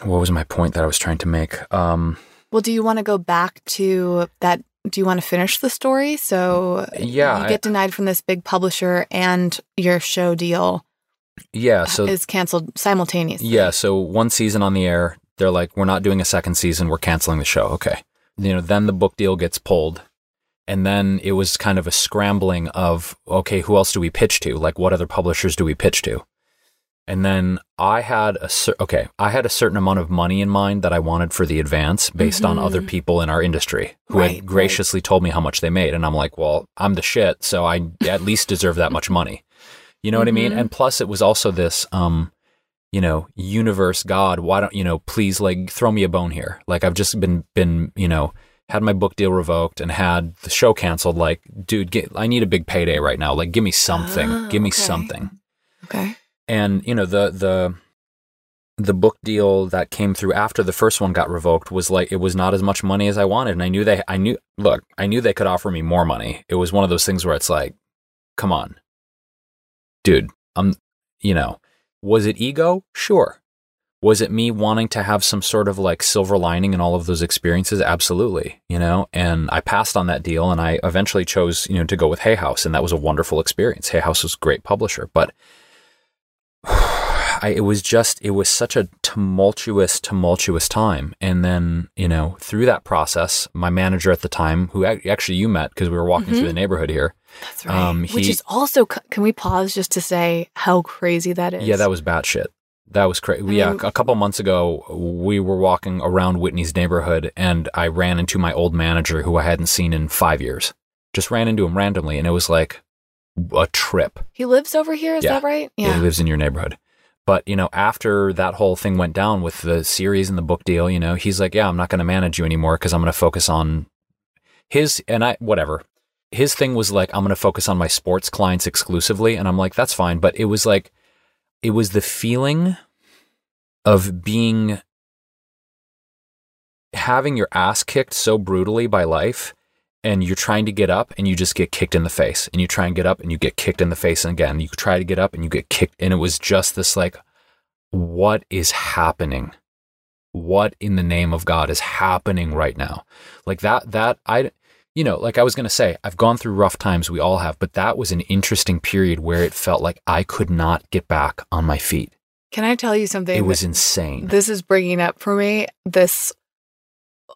what was my point that I was trying to make? Um Well, do you want to go back to that? Do you want to finish the story? So Yeah, you I- get denied from this big publisher, and your show deal yeah, so is canceled simultaneously. Yeah, so one season on the air, they're like, we're not doing a second season, we're canceling the show. Okay. You know, then the book deal gets pulled. And then it was kind of a scrambling of, okay, who else do we pitch to? Like, what other publishers do we pitch to? And then I had a cer- okay, I had a certain amount of money in mind that I wanted for the advance based on other people in our industry who Mm-hmm. Right, right. had graciously told me how much they made, and I'm like, well, I'm the shit, so I at least deserve that much money. You know what I mean? Mhm. And plus, it was also this, um, you know, universe, God, why don't you know? Please, like, throw me a bone here. Like, I've just been been you know had my book deal revoked and had the show canceled. Like, dude, get, I need a big payday right now. Like, give me something. Oh, give me okay. something Okay. And you know the the the book deal that came through after the first one got revoked was like it was not as much money as I wanted. And I knew they I knew look I knew they could offer me more money. It was one of those things where it's like come on. Dude I'm you know was it ego? Sure. Was it me wanting to have some sort of like silver lining in all of those experiences? Absolutely you know? And I passed on that deal and I eventually chose you know to go with Hay House and that was a wonderful experience. Hay House was a great publisher but I, it was just it was such a tumultuous tumultuous time and then you know through that process my manager at the time who actually you met because we were walking through the neighborhood here That's right. Um, Which is also, can we pause just to say how crazy that is? yeah that was batshit that was crazy I yeah mean- a couple months ago we were walking around Whitney's neighborhood and I ran into my old manager who I hadn't seen in five years just ran into him randomly and it was like a trip He lives over here, is Yeah. that right? Yeah. he lives in your neighborhood. But, you know, after that whole thing went down with the series and the book deal, you know, he's like, yeah, I'm not going to manage you anymore because I'm going to focus on his, and I, whatever. His thing was like, I'm going to focus on my sports clients exclusively. And I'm like, that's fine. But it was like, it was the feeling of being, having your ass kicked so brutally by life and you're trying to get up and you just get kicked in the face and you try and get up and you get kicked in the face and again. You try to get up and you get kicked and it was just this like what is happening? What in the name of god is happening right now? Like that that i you know like i was going to say i've gone through rough times we all have but that was an interesting period where it felt like i could not get back on my feet. Can I tell you something? it was insane. This is bringing up for me this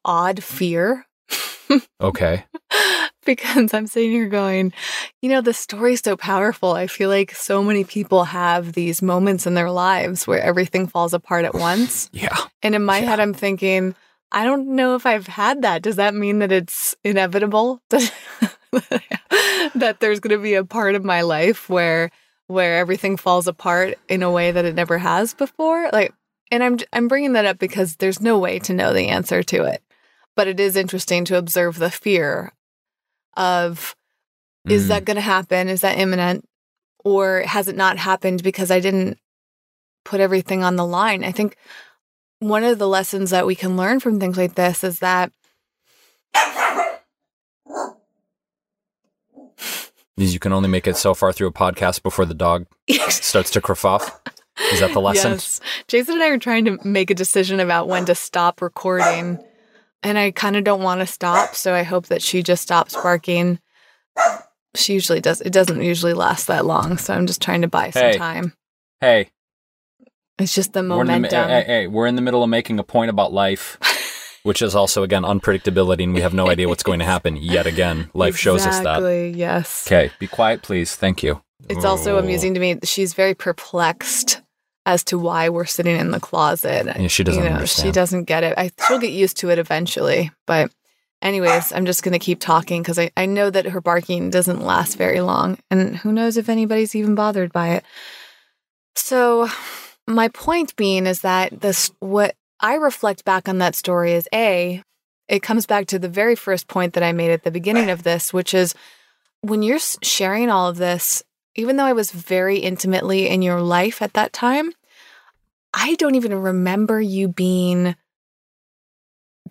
odd fear okay because I'm sitting here going, you know, the story's so powerful. I feel like so many people have these moments in their lives where everything falls apart at once. yeah And in my Yeah. head, I'm thinking, I don't know if I've had that. Does that mean that it's inevitable that, that there's going to be a part of my life where where everything falls apart in a way that it never has before? Like, and I'm I'm bringing that up because there's no way to know the answer to it, but it is interesting to observe the fear of is Mm. that going to happen? Is that imminent? Or has it not happened because I didn't put everything on the line? I think one of the lessons that we can learn from things like this is that you can only make it so far through a podcast before the dog starts to kerfuff is that the lesson Yes. Jason and I are trying to make a decision about when to stop recording. And I kind of don't want to stop. So I hope that she just stops barking. She usually does. It doesn't usually last that long. So I'm just trying to buy some Hey. time. hey It's just the We're the, momentum. hey, hey, we're in the middle of making a point about life, which is also again unpredictability, and we have no idea what's going to happen yet again. Life shows us that. Exactly, Yes. Okay, be quiet, please. Thank you. It's also Oh. amusing to me. She's very perplexed as to why we're sitting in the closet. Yeah, she doesn't you know, understand. She doesn't get it. I, she'll get used to it eventually. But, anyways, I'm just going to keep talking because I, I know that her barking doesn't last very long. And who knows if anybody's even bothered by it. So, my point being is that this, what I reflect back on that story is A, it comes back to the very first point that I made at the beginning of this, which is when you're sharing all of this, even though I was very intimately in your life at that time, I don't even remember you being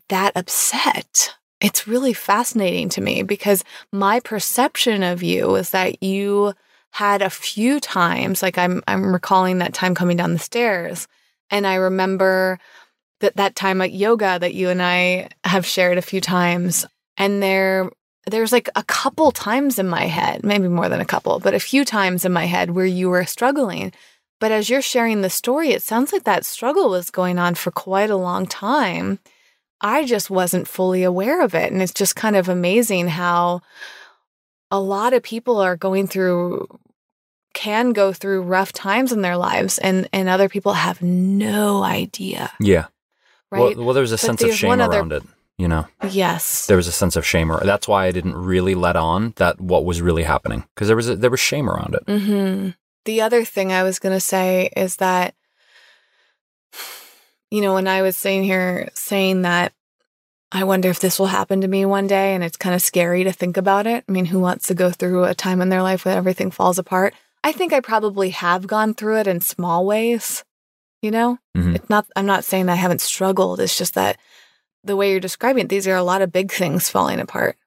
that upset. It's really fascinating to me because my perception of you is that you had a few times, like I'm I'm recalling that time coming down the stairs, and I remember that that time at yoga that you and I have shared a few times, and there there's like a couple times in my head, maybe more than a couple, but a few times in my head where you were struggling. But as you're sharing the story, it sounds like that struggle was going on for quite a long time. I just wasn't fully aware of it. And it's just kind of amazing how a lot of people are going through can go through rough times in their lives and and other people have no idea. Yeah. Right. Well, well there's a but sense there's of shame around other, it, you know. Yes. There was a sense of shame. Or, that's why I didn't really let on that what was really happening because there was a, there was shame around it. hmm The other thing I was going to say is that you know, when I was saying here saying that I wonder if this will happen to me one day. And it's kind of scary to think about it. I mean, who wants to go through a time in their life where everything falls apart? I think I probably have gone through it in small ways. You know, mm-hmm. it's not, I'm not saying I haven't struggled. It's just that the way you're describing it, these are a lot of big things falling apart.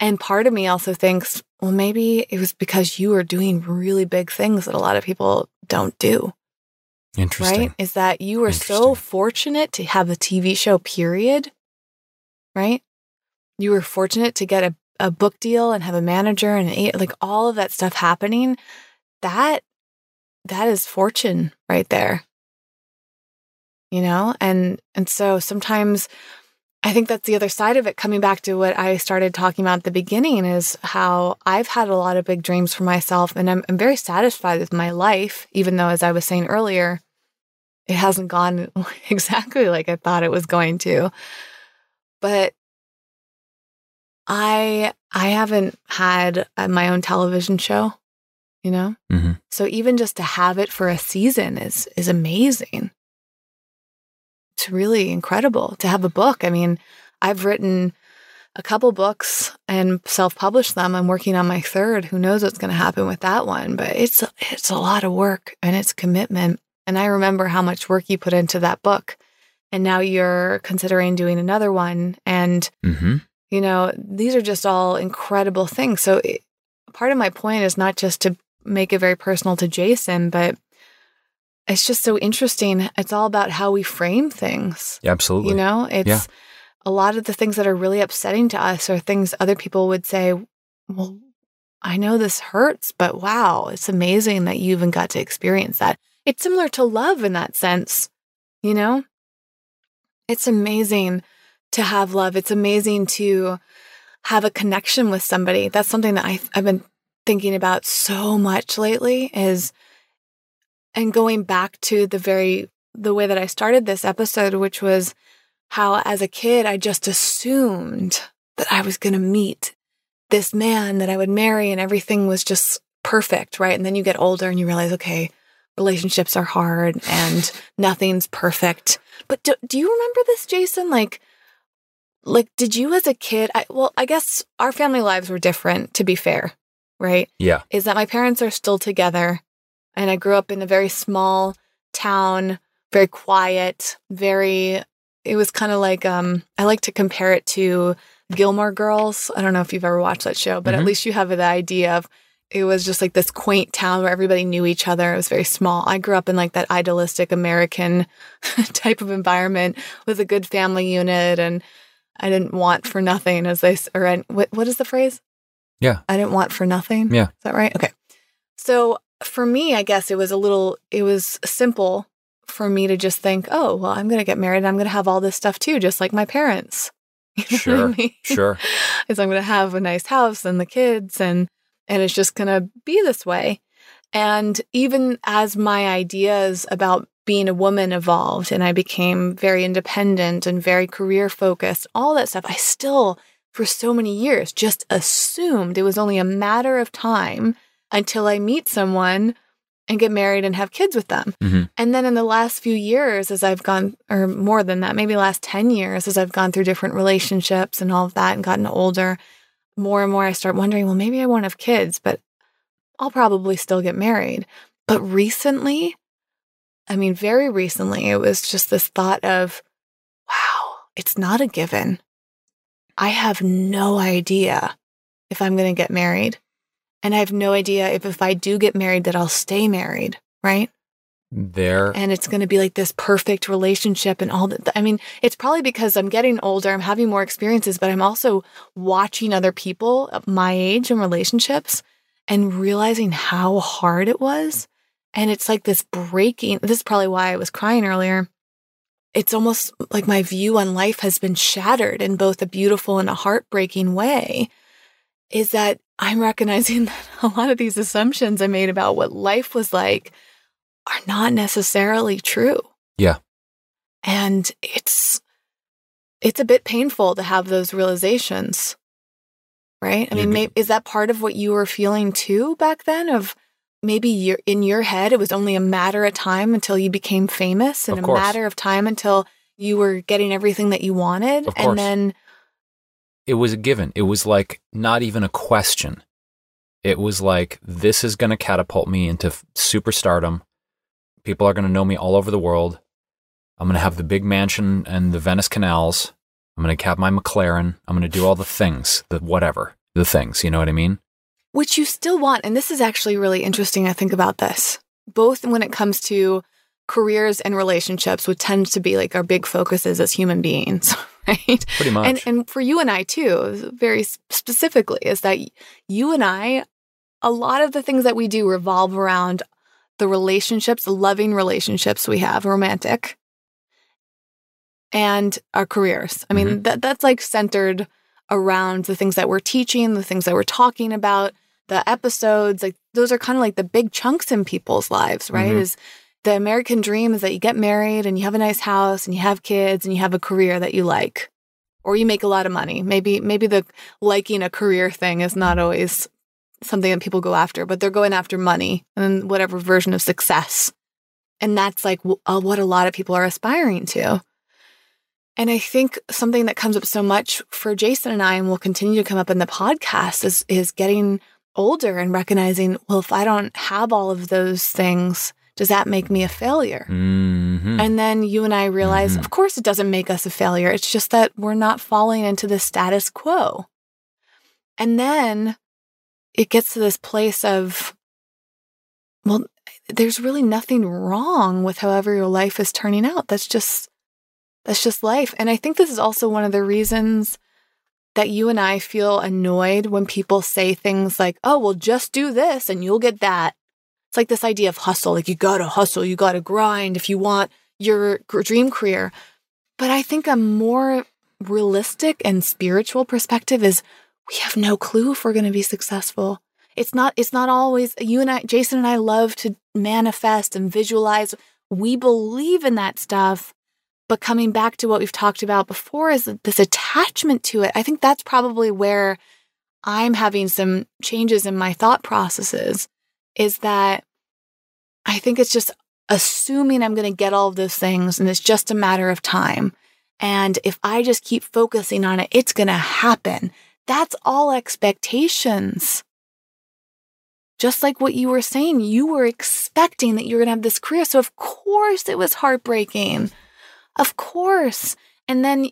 And part of me also thinks, well, maybe it was because you were doing really big things that a lot of people don't do. Interesting. Right? Is that you were so fortunate to have a TV show, period, right? You were fortunate to get a, a book deal and have a manager and an, like all of that stuff happening. That that is fortune right there. You know? And and so sometimes I think that's the other side of it coming back to what I started talking about at the beginning is how I've had a lot of big dreams for myself and I'm, I'm very satisfied with my life, even though, as I was saying earlier, it hasn't gone exactly like I thought it was going to. But I I haven't had uh, my own television show, you know? Mm-hmm. So even just to have it for a season is is amazing. It's really incredible to have a book. I mean, I've written a couple books and self-published them. I'm working on my third. Who knows what's going to happen with that one, but it's it's a lot of work and it's commitment. And I remember how much work you put into that book and now you're considering doing another one and mm-hmm. you know these are just all incredible things so it, part of my point is not just to make it very personal to jason but it's just so interesting it's all about how we frame things absolutely you know it's yeah. a lot of the things that are really upsetting to us are things other people would say well i know this hurts but wow it's amazing that you even got to experience that it's similar to love in that sense you know it's amazing to have love. It's amazing to have a connection with somebody. That's something that I've, I've been thinking about so much lately is, and going back to the very, the way that I started this episode, which was how as a kid, I just assumed that I was going to meet this man that I would marry and everything was just perfect, right? And then you get older and you realize, okay, relationships are hard and nothing's perfect. But do, do you remember this, Jason? Like, like, did you as a kid? I, well, I guess our family lives were different, to be fair, right? Yeah. Is that my parents are still together and I grew up in a very small town, very quiet, very, it was kind of like, um, I like to compare it to Gilmore Girls. I don't know if you've ever watched that show, but mm-hmm. at least you have the idea of it was just like this quaint town where everybody knew each other. It was very small. I grew up in like that idealistic American type of environment with a good family unit, and I didn't want for nothing, as they or what what is the phrase? Yeah, I didn't want for nothing. Yeah, is that right? Okay. So for me, I guess it was a little. It was simple for me to just think, oh, well, I'm going to get married. And I'm going to have all this stuff too, just like my parents. You sure. I mean? Sure. Is I'm going to have a nice house and the kids and and it's just going to be this way. And even as my ideas about being a woman evolved and I became very independent and very career focused, all that stuff, I still, for so many years, just assumed it was only a matter of time until I meet someone and get married and have kids with them. Mm-hmm. And then in the last few years, as I've gone, or more than that, maybe last 10 years, as I've gone through different relationships and all of that and gotten older, more and more I start wondering, well, maybe I won't have kids, but I'll probably still get married. But recently, I mean, very recently, it was just this thought of, wow, it's not a given. I have no idea if I'm going to get married. And I have no idea if if I do get married that I'll stay married, right? There. And it's going to be like this perfect relationship and all that. I mean, it's probably because I'm getting older, I'm having more experiences, but I'm also watching other people of my age and relationships and realizing how hard it was. And it's like this breaking. This is probably why I was crying earlier. It's almost like my view on life has been shattered in both a beautiful and a heartbreaking way. Is that I'm recognizing that a lot of these assumptions I made about what life was like are not necessarily true. Yeah. And it's it's a bit painful to have those realizations. Right? I mean, g- may, is that part of what you were feeling too back then of maybe you're, in your head it was only a matter of time until you became famous and a matter of time until you were getting everything that you wanted and then it was a given. It was like not even a question. It was like, this is going to catapult me into superstardom. People are going to know me all over the world. I'm going to have the big mansion and the Venice canals. I'm going to have my McLaren. I'm going to do all the things, the whatever, the things. You know what I mean? which you still want. And this is actually really interesting to think about this, both when it comes to careers and relationships, which tends to be like our big focuses as human beings, right? Pretty much. And and for you and I too, very specifically, is that you and I, a lot of the things that we do revolve around the relationships, the loving relationships we have, romantic, and our careers. I mean, that that's like centered around the things that we're teaching, the things that we're talking about, the episodes. Like those are kind of like the big chunks in people's lives, right? Mhm. Is the American dream is that you get married and you have a nice house and you have kids and you have a career that you like or you make a lot of money. Maybe maybe the liking a career thing is not always something that people go after, but they're going after money and whatever version of success. And that's like uh, what a lot of people are aspiring to. And I think something that comes up so much for Jason and I, and will continue to come up in the podcast, is is getting older and recognizing, well, if I don't have all of those things, does that make me a failure? Mhm. And then you and I realize, Mhm. of course, it doesn't make us a failure. It's just that we're not falling into the status quo. And then it gets to this place of, well, there's really nothing wrong with however your life is turning out. That's just, that's just life. And I think this is also one of the reasons that you and I feel annoyed when people say things like, oh, well, just do this and you'll get that. It's like this idea of hustle. Like you gotta hustle, you gotta grind if you want your dream career. But I think a more realistic and spiritual perspective is we have no clue if we're going to be successful. It's not it's not always you and I Jason and I love to manifest and visualize. We believe in that stuff. But coming back to what we've talked about before is this attachment to it. I think that's probably where I'm having some changes in my thought processes is that I think it's just assuming I'm going to get all of those things and it's just a matter of time. And if I just keep focusing on it, it's going to happen. That's all expectations. Just like what you were saying, you were expecting that you were going to have this career. So, of course, it was heartbreaking. Of course. And then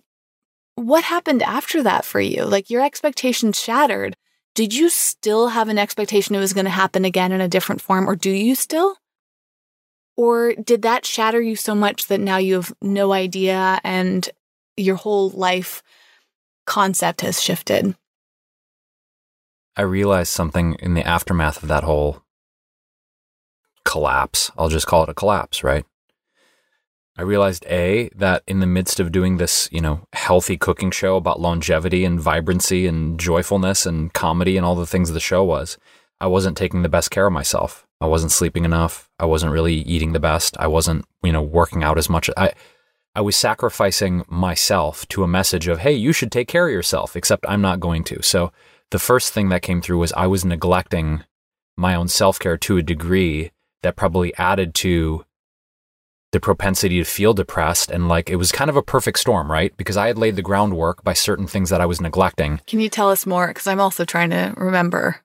what happened after that for you? Like your expectations shattered. Did you still have an expectation it was going to happen again in a different form, or do you still? Or did that shatter you so much that now you have no idea and your whole life concept has shifted? I realized something in the aftermath of that whole collapse. I'll just call it a collapse, right? I realized A, that in the midst of doing this, you know, healthy cooking show about longevity and vibrancy and joyfulness and comedy and all the things the show was, I wasn't taking the best care of myself. I wasn't sleeping enough. I wasn't really eating the best. I wasn't, you know, working out as much. I, I was sacrificing myself to a message of, hey, you should take care of yourself, except I'm not going to. So the first thing that came through was I was neglecting my own self care to a degree that probably added to the propensity to feel depressed. And like it was kind of a perfect storm, right? Because I had laid the groundwork by certain things that I was neglecting. Can you tell us more? Because I'm also trying to remember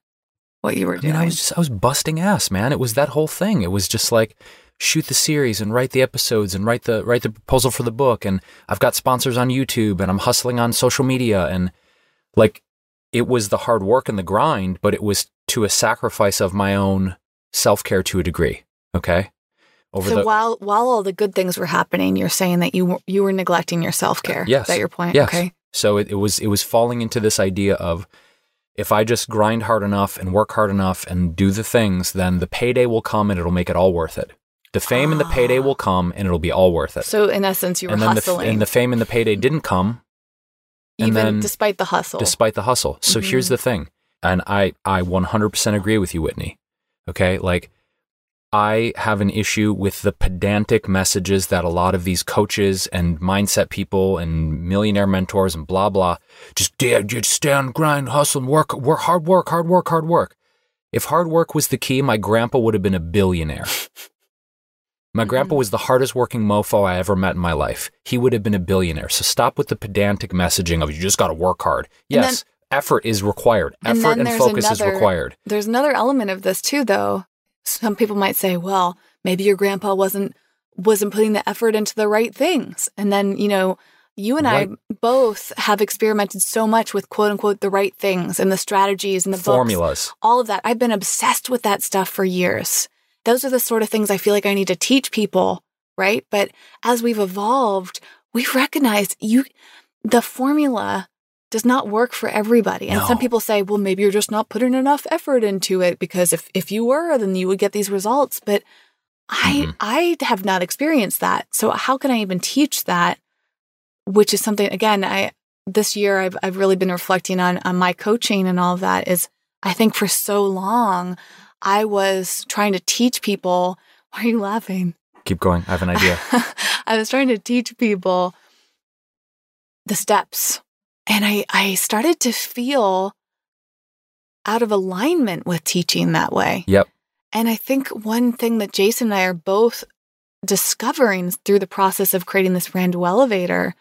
what you were I doing. mean, I was just, I was busting ass, man. It was that whole thing. It was just like, shoot the series and write the episodes and write the, write the proposal for the book. And I've got sponsors on YouTube and I'm hustling on social media. And like, it was the hard work and the grind, but it was to a sacrifice of my own self care to a degree. Okay. Over so the, while while all the good things were happening, you're saying that you were- you were neglecting your self care. Yes. Is that your point? Yes. Okay. So it, it was it was falling into this idea of if I just grind hard enough and work hard enough and do the things, then the payday will come and it'll make it all worth it. The fame and the payday will come and it'll be all worth it. So in essence, you were and then the, hustling, f- and the fame and the payday didn't come even then despite the hustle. despite the hustle. So Mhm. here's the thing. And I I 100% agree with you Whitney. Okay? Like I have an issue with the pedantic messages that a lot of these coaches and mindset people and millionaire mentors and blah blah just yeah, just stay on grind, hustle, and work, work hard work, hard work, hard work. If hard work was the key, my grandpa would have been a billionaire. My grandpa Mhm. was the hardest working mofo I ever met in my life. He would have been a billionaire. So stop with the pedantic messaging of you just got to work hard. And Yes, effort is required. Effort then and there's focus is required. There's another element of this too, though. Some people might say, "Well, maybe your grandpa wasn't wasn't putting the effort into the right things," and then you know. You and Right. I both have experimented so much with quote unquote the right things and the strategies and the books Formulas. all of that. I've been obsessed with that stuff for years. Those are the sort of things I feel like I need to teach people, right? But as we've evolved, we've recognized you the formula does not work for everybody. And some people say, well, maybe you're just not putting enough effort into it because if if you were, then you would get these results. But I Mhm. I have not experienced that. So how can I even teach that? Which is something again, I this year I've I've really been reflecting on on my coaching and all of that is I think for so long I was trying to teach people why are you laughing? Keep going. I have an idea. I was trying to teach people the steps. And I, I started to feel out of alignment with teaching that way. Yep. And I think one thing that Jason and I are both discovering through the process of creating this brand elevator,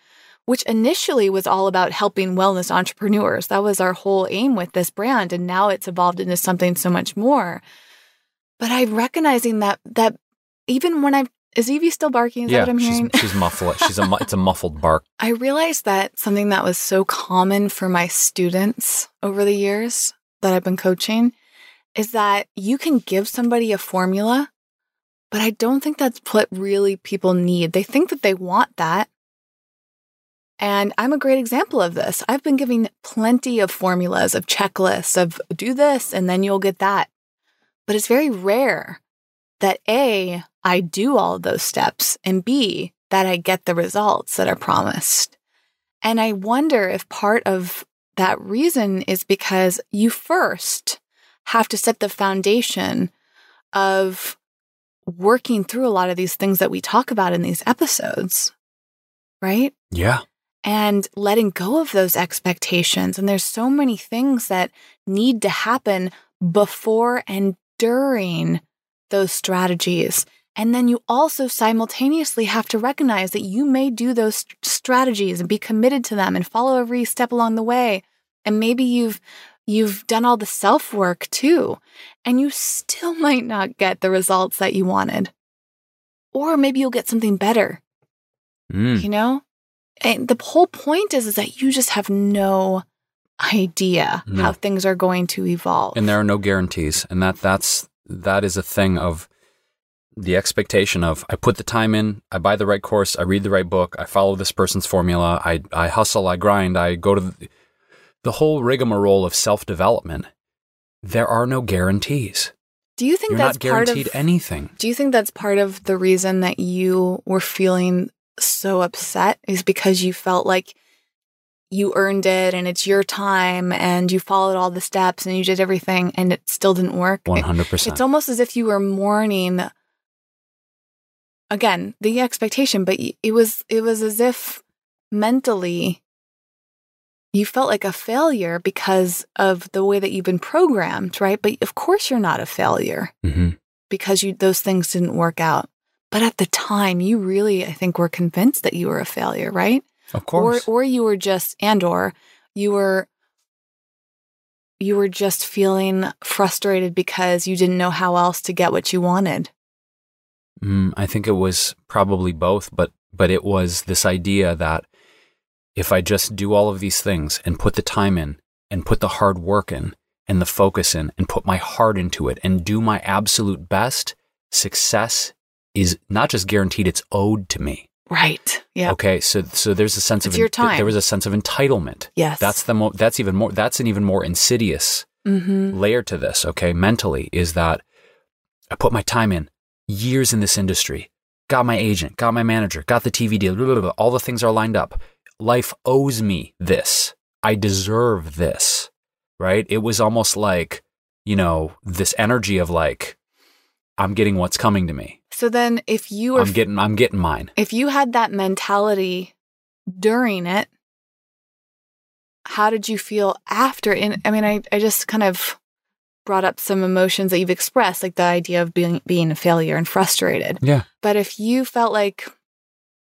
which initially was all about helping wellness entrepreneurs. That was our whole aim with this brand. And now it's evolved into something so much more. But I'm recognizing that that even when I'm is Evie still barking? Is that what I'm she's, hearing? she's muffled. She's a it's a muffled bark. I realized that something that was so common for my students over the years that I've been coaching is that you can give somebody a formula, but I don't think that's what really people need. They think that they want that. And I'm a great example of this. I've been giving plenty of formulas, of checklists, of do this and then you'll get that. But it's very rare that A, I do all of those steps, and B, that I get the results that are promised. And I wonder if part of that reason is because you first have to set the foundation of working through a lot of these things that we talk about in these episodes, right? Yeah. and letting go of those expectations. And there's so many things that need to happen before and during those strategies. And then you also simultaneously have to recognize that you may do those st- strategies and be committed to them and follow every step along the way. And maybe you've you've done all the self-work too, and you still might not get the results that you wanted. Or maybe you'll get something better Mm. you know and the whole point is, is that you just have no idea No. how things are going to evolve And there are no guarantees, and that that's that is a thing of the expectation of I put the time in, I buy the right course, I read the right book, I follow this person's formula, I I hustle, I grind, I go to the, the whole rigmarole of self development. There are no guarantees. do you think You're that's not guaranteed part of anything. do you think that's part of the reason that you were feeling so upset is because you felt like you earned it and it's your time and you followed all the steps and you did everything and it still didn't work One hundred percent. It's almost as if you were mourning again the expectation, but it was it was as if mentally you felt like a failure because of the way that you've been programmed, right? But of course you're not a failure hmm because you those things didn't work out. But at the time, you really, I think, were convinced that you were a failure, right? Of course. Or or you were just and or you were you were just feeling frustrated because you didn't know how else to get what you wanted. Mm, I think it was probably both, but but it was this idea that if I just do all of these things and put the time in and put the hard work in and the focus in and put my heart into it and do my absolute best, success is not just guaranteed, it's owed to me. Right. Yeah. Okay. So, so there's a sense It's of, your time. there was a sense of entitlement. Yes. That's the mo- that's even more, that's an even more insidious mm-hmm. layer to this. Okay. Mentally is that I put my time in years in this industry, got my agent, got my manager, got the TV deal, blah, blah, blah, all the things are lined up. Life owes me this. I deserve this. Right. It was almost like, you know, this energy of like, I'm getting what's coming to me. So then if you were I'm getting, I'm getting mine. if you had that mentality during it, how did you feel after? And I mean, I, I just kind of brought up some emotions that you've expressed, like the idea of being being a failure and frustrated. Yeah. But if you felt like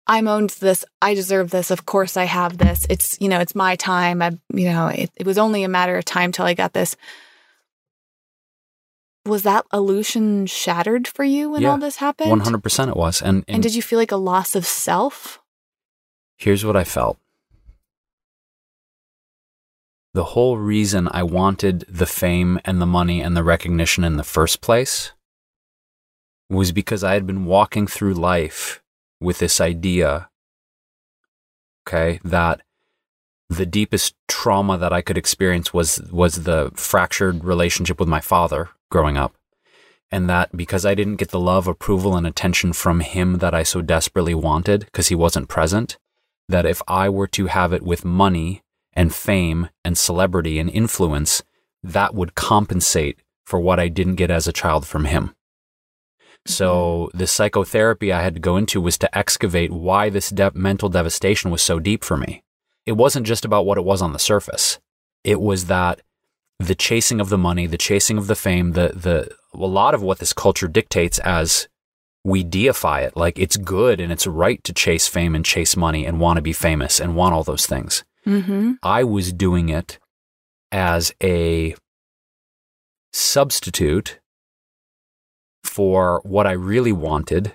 I'm owned this, I deserve this, of course I have this. It's you know, it's my time. I you know, it, it was only a matter of time till I got this. Was that illusion shattered for you when Yeah. all this happened? 100% it was. And, and, And did you feel like a loss of self? here's what I felt. The whole reason I wanted the fame and the money and the recognition in the first place was because I had been walking through life with this idea, okay, that the deepest trauma that I could experience was was the fractured relationship with my father growing up. And that because I didn't get the love, approval, and attention from him that I so desperately wanted because he wasn't present, that if I were to have it with money and fame and celebrity and influence, that would compensate for what I didn't get as a child from him. So mm-hmm. the psychotherapy I had to go into was to excavate why this de- mental devastation was so deep for me. It wasn't just about what it was on the surface. It was that the chasing of the money, the chasing of the fame, the the a lot of what this culture dictates as we deify it, like it's good and it's right to chase fame and chase money and want to be famous and want all those things. Mm-hmm. I was doing it as a substitute for what I really wanted,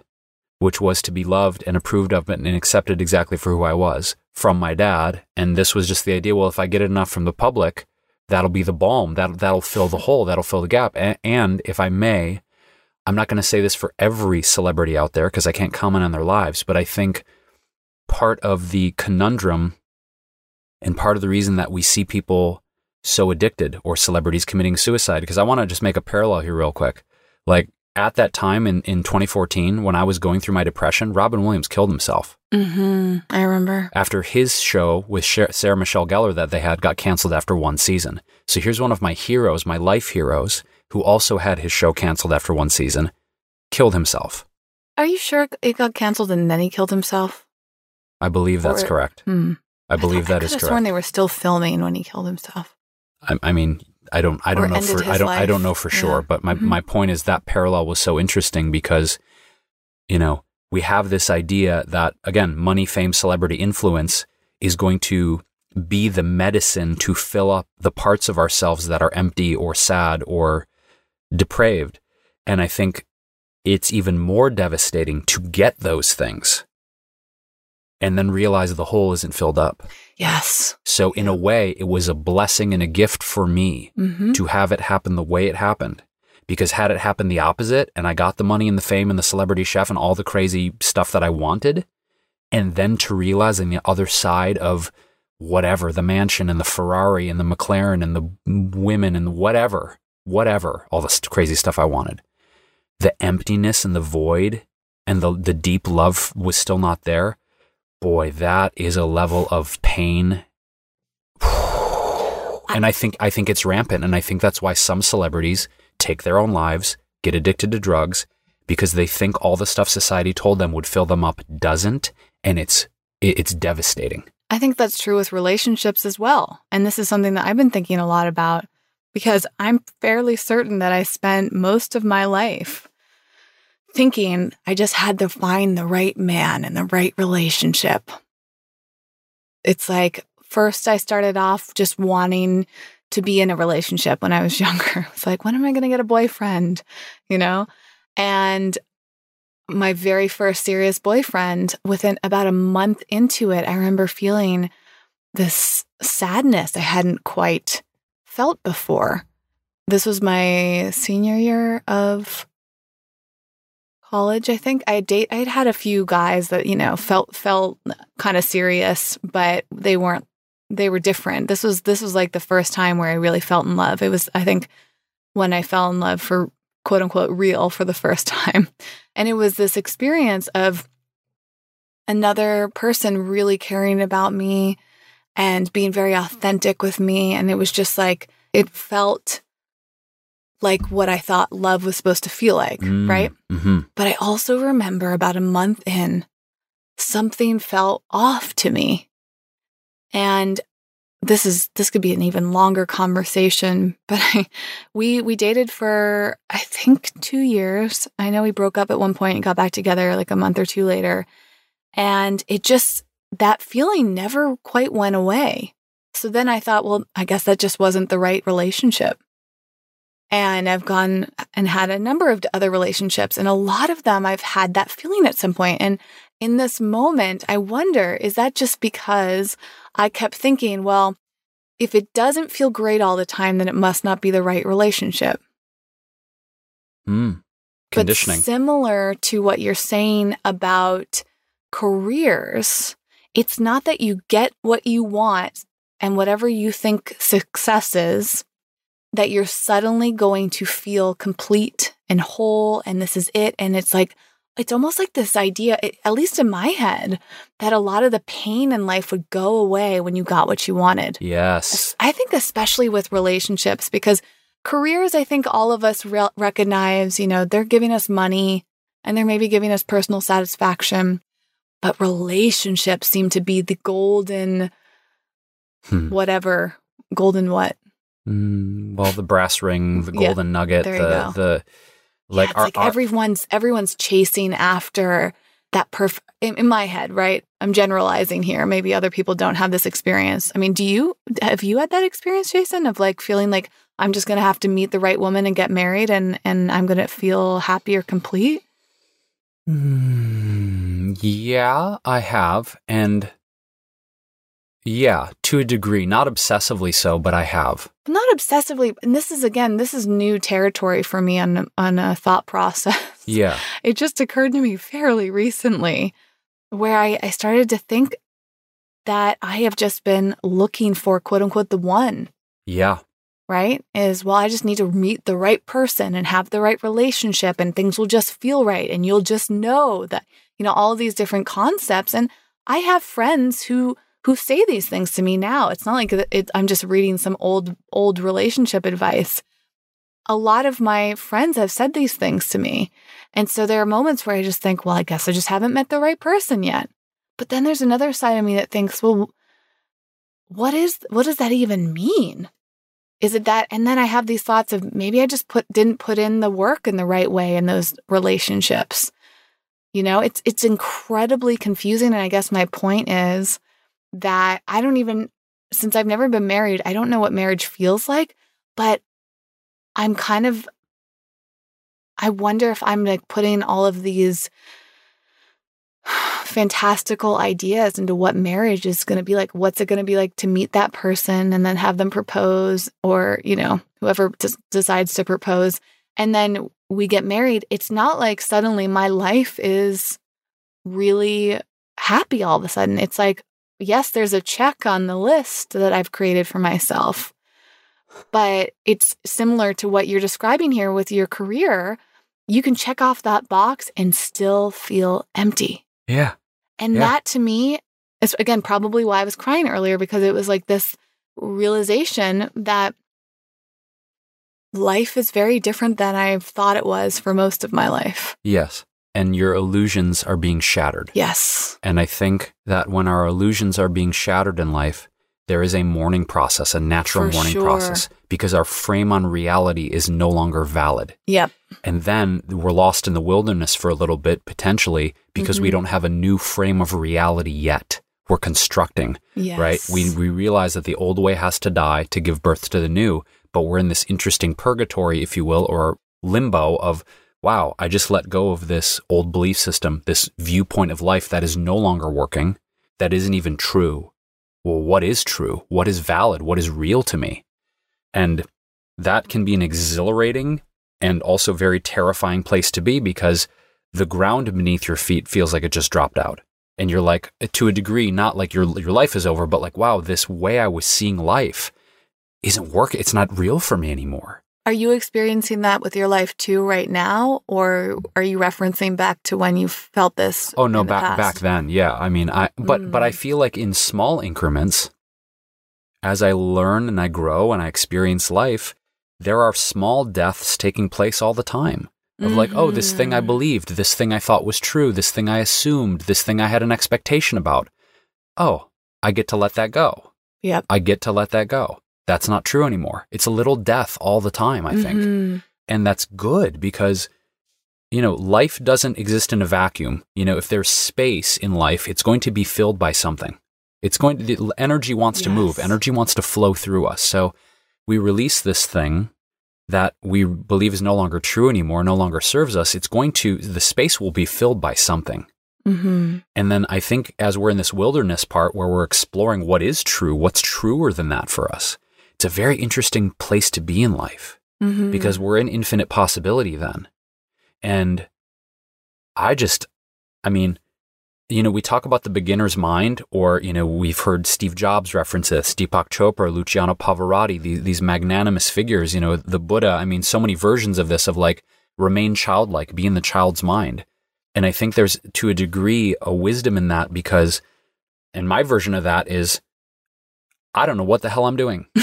which was to be loved and approved of and accepted exactly for who I was from my dad. And this was just the idea well, if I get enough from the public, that'll be the balm. That'll, that'll fill the hole. That'll fill the gap. A- And if I may, I'm not going to say this for every celebrity out there because I can't comment on their lives, but I think part of the conundrum and part of the reason that we see people so addicted or celebrities committing suicide, because I want to just make a parallel here real quick. Like at that time in, in 2014, when I was going through my depression, Robin Williams killed himself Mm-hmm. I remember. after his show with Sarah Michelle Gellar that they had got canceled after one season. So here's one of my heroes, my life heroes, who also had his show canceled after one season, killed himself. Are you sure it got canceled and then he killed himself? I believe that's Or- correct. Hmm. I believe thought- that is I sworn they were still filming when he killed himself. I, I mean, I don't, I don't know for, I don't, I don't know life. for Yeah. sure. But my, Mhm. my point is that parallel was so interesting because, you know, we have this idea that again, money, fame, celebrity influence is going to be the medicine to fill up the parts of ourselves that are empty or sad or depraved. And I think it's even more devastating to get those things and then realize the hole isn't filled up. Yes. So in a way, it was a blessing and a gift for me Mm-hmm. to have it happen the way it happened. Because had it happened the opposite and I got the money and the fame and the celebrity chef and all the crazy stuff that I wanted, and then to realize on the other side of whatever, the mansion and the Ferrari and the McLaren and the women and whatever, whatever, all this crazy stuff I wanted, the emptiness and the void and the, the deep love was still not there. Boy, that is a level of pain and I think I think it's rampant, and I think that's why some celebrities take their own lives, get addicted to drugs, because they think all the stuff society told them would fill them up doesn't, and it's it's devastating. I think that's true with relationships as well. And this is something that I've been thinking a lot about because I'm fairly certain that I spent most of my life thinking I just had to find the right man and the right relationship. It's like first I started off just wanting to be in a relationship when I was younger. It's like, when am I going to get a boyfriend? You know? And my very first serious boyfriend, within about a month into it, I remember feeling this sadness I hadn't quite felt before. This was my senior year of college, I think. I date I had had a few guys that, you know, felt felt kind of serious, but they weren't they were different. This was this was like the first time where I really felt in love. It was I think when I fell in love for quote unquote real for the first time. And it was this experience of another person really caring about me and being very authentic with me and it was just like it felt like what I thought love was supposed to feel like, mm, right? Mm-hmm. But I also remember about a month in, something felt off to me. And this is this could be an even longer conversation, but I, we we dated for I think 2 years. I know we broke up at one point and got back together like a month or two later. And it just that feeling never quite went away. So then I thought, well, I guess that just wasn't the right relationship. And I've gone and had a number of other relationships, and a lot of them I've had that feeling at some point. And in this moment, I wonder is that just because I kept thinking, well, if it doesn't feel great all the time, then it must not be the right relationship. Hmm. Conditioning. But similar to what you're saying about careers, it's not that you get what you want and whatever you think success is, that you're suddenly going to feel complete and whole and this is it. And it's like, it's almost like this idea, at least in my head, that a lot of the pain in life would go away when you got what you wanted. Yes. I think, especially with relationships, because careers, I think all of us re- recognize, you know, they're giving us money and they're maybe giving us personal satisfaction, but relationships seem to be the golden, hmm. whatever, golden what? Mm, well, the brass ring, the golden yeah, nugget, the, the, like, yeah, our, like our, everyone's everyone's chasing after that perfect in, in, my head, right? I'm generalizing here. Maybe other people don't have this experience. I mean, do you have you had that experience, Jason, of like feeling like I'm just gonna have to meet the right woman and get married and and I'm gonna feel happy or complete? Mm, yeah, I have. And yeah, to a degree, not obsessively so, but I have. Not obsessively, and this is again, this is new territory for me on on a thought process. Yeah, it just occurred to me fairly recently, where I, I started to think that I have just been looking for quote unquote the one. Yeah. Right? Is well, I just need to meet the right person and have the right relationship, and things will just feel right, and you'll just know that you know all these different concepts. And I have friends who who say these things to me now. It's not like it, I'm just reading some old old relationship advice. A lot of my friends have said these things to me. And so there are moments where I just think, well, I guess I just haven't met the right person yet. But then there's another side of me that thinks, well, what is what does that even mean? Is it that and then I have these thoughts of maybe I just put didn't put in the work in the right way in those relationships. You know, it's it's incredibly confusing and I guess my point is that I don't even, since I've never been married, I don't know what marriage feels like, but I'm kind of, I wonder if I'm like putting all of these fantastical ideas into what marriage is going to be like. What's it going to be like to meet that person and then have them propose, or, you know, whoever decides to propose. And then we get married. It's not like suddenly my life is really happy all of a sudden. It's like, yes, there's a check on the list that I've created for myself. But it's similar to what you're describing here with your career. You can check off that box and still feel empty. Yeah. And yeah. that to me is, again, probably why I was crying earlier because it was like this realization that life is very different than I've thought it was for most of my life. Yes and your illusions are being shattered. Yes. And I think that when our illusions are being shattered in life, there is a mourning process, a natural For mourning sure. process, because our frame on reality is no longer valid. Yep. And then we're lost in the wilderness for a little bit, potentially, because we Mhm. don't have a new frame of reality yet. We're constructing, Yes. right? We, we realize that the old way has to die to give birth to the new, but we're in this interesting purgatory, if you will, or limbo of, wow, I just let go of this old belief system, this viewpoint of life that is no longer working, that isn't even true. Well, what is true? What is valid? What is real to me? And that can be an exhilarating and also very terrifying place to be because the ground beneath your feet feels like it just dropped out. And you're like, to a degree, not like your, your life is over, but like, wow, this way I was seeing life isn't working. It's not real for me anymore. Are you experiencing that with your life too right now? Or are you referencing back to when you felt this? Oh no, back past? back then, yeah. I mean, I but but I Mm. feel like in small increments, as I learn and I grow and I experience life, there are small deaths taking place all the time. Of like, oh, this thing I Mhm. believed, this thing I thought was true, this thing I assumed, this thing I had an expectation about. Oh, I get to let that go. Yep. I get to let that go. That's not true anymore. It's a little death all the time, I think. Mhm. and that's good because you know life doesn't exist in a vacuum. You know if there's space in life it's going to be filled by something. It's going to the energy wants to move. Energy wants to flow through us. So we release this thing that we believe is no longer true anymore no longer serves us. It's going to the space will be filled by something. Mhm. and then i think as we're in this wilderness part where we're exploring what is true what's truer than that for us it's a very interesting place to be in life Mhm. because we're in infinite possibility then. And I just, I mean, you know, we talk about the beginner's mind, or, you know, we've heard Steve Jobs reference this, Deepak Chopra, Luciano Pavarotti, these, these magnanimous figures, you know, the Buddha. I mean, so many versions of this of like, remain childlike, be in the child's mind. And I think there's, to a degree, a wisdom in that because, and my version of that is, I don't know what the hell I'm doing.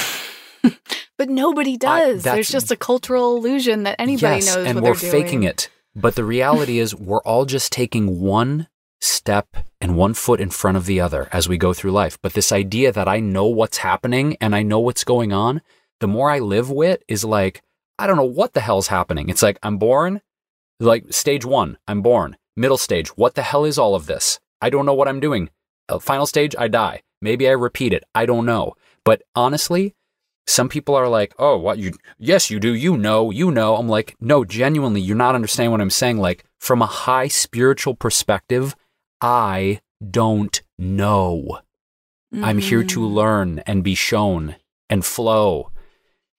but nobody does. that's- There's just a cultural illusion that anybody yes, knows and we're they're faking it. But the reality is, we're all just taking one step and one foot in front of the other as we go through life. But this idea that I know what's happening and I know what's going on, the more I live with is like, I don't know what the hell's happening. It's like, I'm born, like stage one, I'm born. Middle stage, what the hell is all of this? I don't know what I'm doing. Uh, final stage, I die. Maybe I repeat it. I don't know. But honestly, some people are like, "Oh, what you? Yes, you do. You know. You know." I'm like, "No, genuinely, you're not understanding what I'm saying. Like, from a high spiritual perspective, I don't know. I'm here to Mhm. learn and be shown and flow.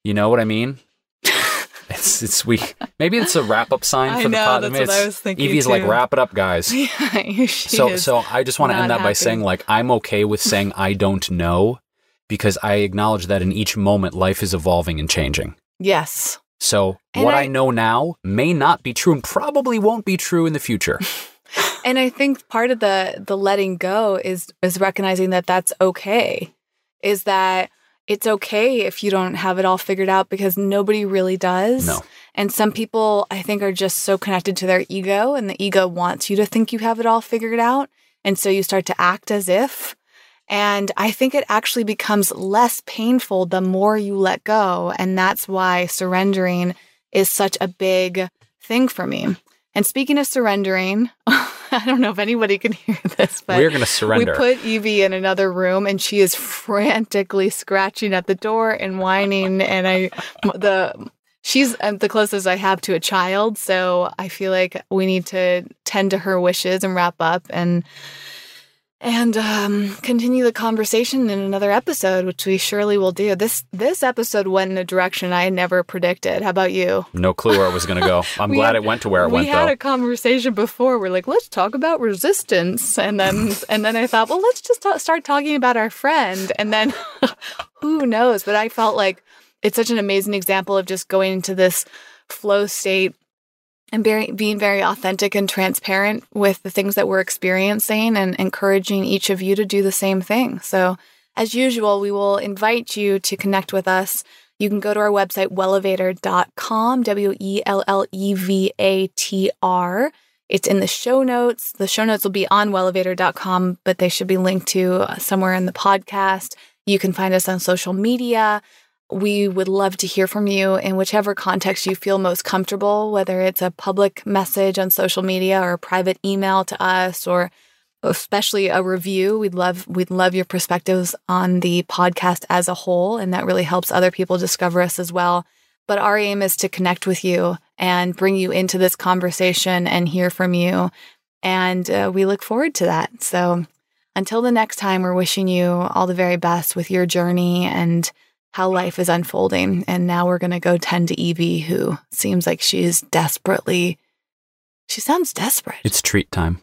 You know what I mean? it's it's we maybe it's a wrap up sign for the know, pod. that's what I was thinking Evie's like, "Wrap it up, guys." Yeah, she so is. so I just want to end that by saying like I'm okay with saying I don't know because I acknowledge that in each moment life is evolving and changing. yes. So And what I, I- know now may not be true and probably won't be true in the future. And I think part of the the letting go is is recognizing that that's okay. Is that it's okay if you don't have it all figured out because nobody really does. No. And some people I think are just so connected to their ego and the ego wants you to think you have it all figured out and so you start to act as if and I think it actually becomes less painful the more you let go and that's why surrendering is such a big thing for me. And speaking of surrendering, I don't know if anybody can hear this, but We're going to surrender. we put Evie in another room and she is frantically scratching at the door and whining. And I, the, she's um, the closest I have to a child. So I feel like we need to tend to her wishes and wrap up and, and um, continue the conversation in another episode, which we surely will do. This this episode went in a direction I never predicted. How about you? no clue where it was going to go. I'm glad had- it went to where it we went We had though. a conversation before. We're like, let's talk about resistance, and then and then I thought, well, let's just ta- start talking about our friend, and then who knows? But I felt like it's such an amazing example of just going into this flow state and being very authentic and transparent with the things that we're experiencing, and encouraging each of you to do the same thing. So, as usual, we will invite you to connect with us. You can go to our website, wellevator.com, W E L L E V A T R. It's in the show notes. The show notes will be on wellevator.com, but they should be linked to uh, somewhere in the podcast. You can find us on social media. We would love to hear from you in whichever context you feel most comfortable, whether it's a public message on social media or a private email to us or especially a review. We'd love we'd love your perspectives on the podcast as a whole and that really helps other people discover us as well. But our aim is to connect with you and bring you into this conversation and hear from you. And uh, we look forward to that. So until the next time, we're wishing you all the very best with your journey and how life is unfolding. And now we're going to go tend to Evie, who seems like she's desperately, she sounds desperate. It's treat time.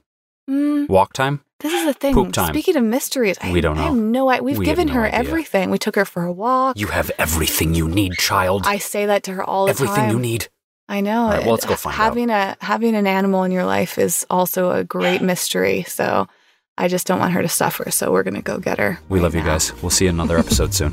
Mm, Walk time? this is the thing. Poop time. Speaking of mysteries, I, We don't I have know. no idea. We've We given no her idea. everything. We took her for a walk. You have everything you need, child. I say that to her all the everything time. Everything you need. I know. Right, well, let's go find out. having a having an animal in your life is also a great mystery. So I just don't want her to suffer. So we're gonna go get her. We right love you guys. We'll see you in another episode soon.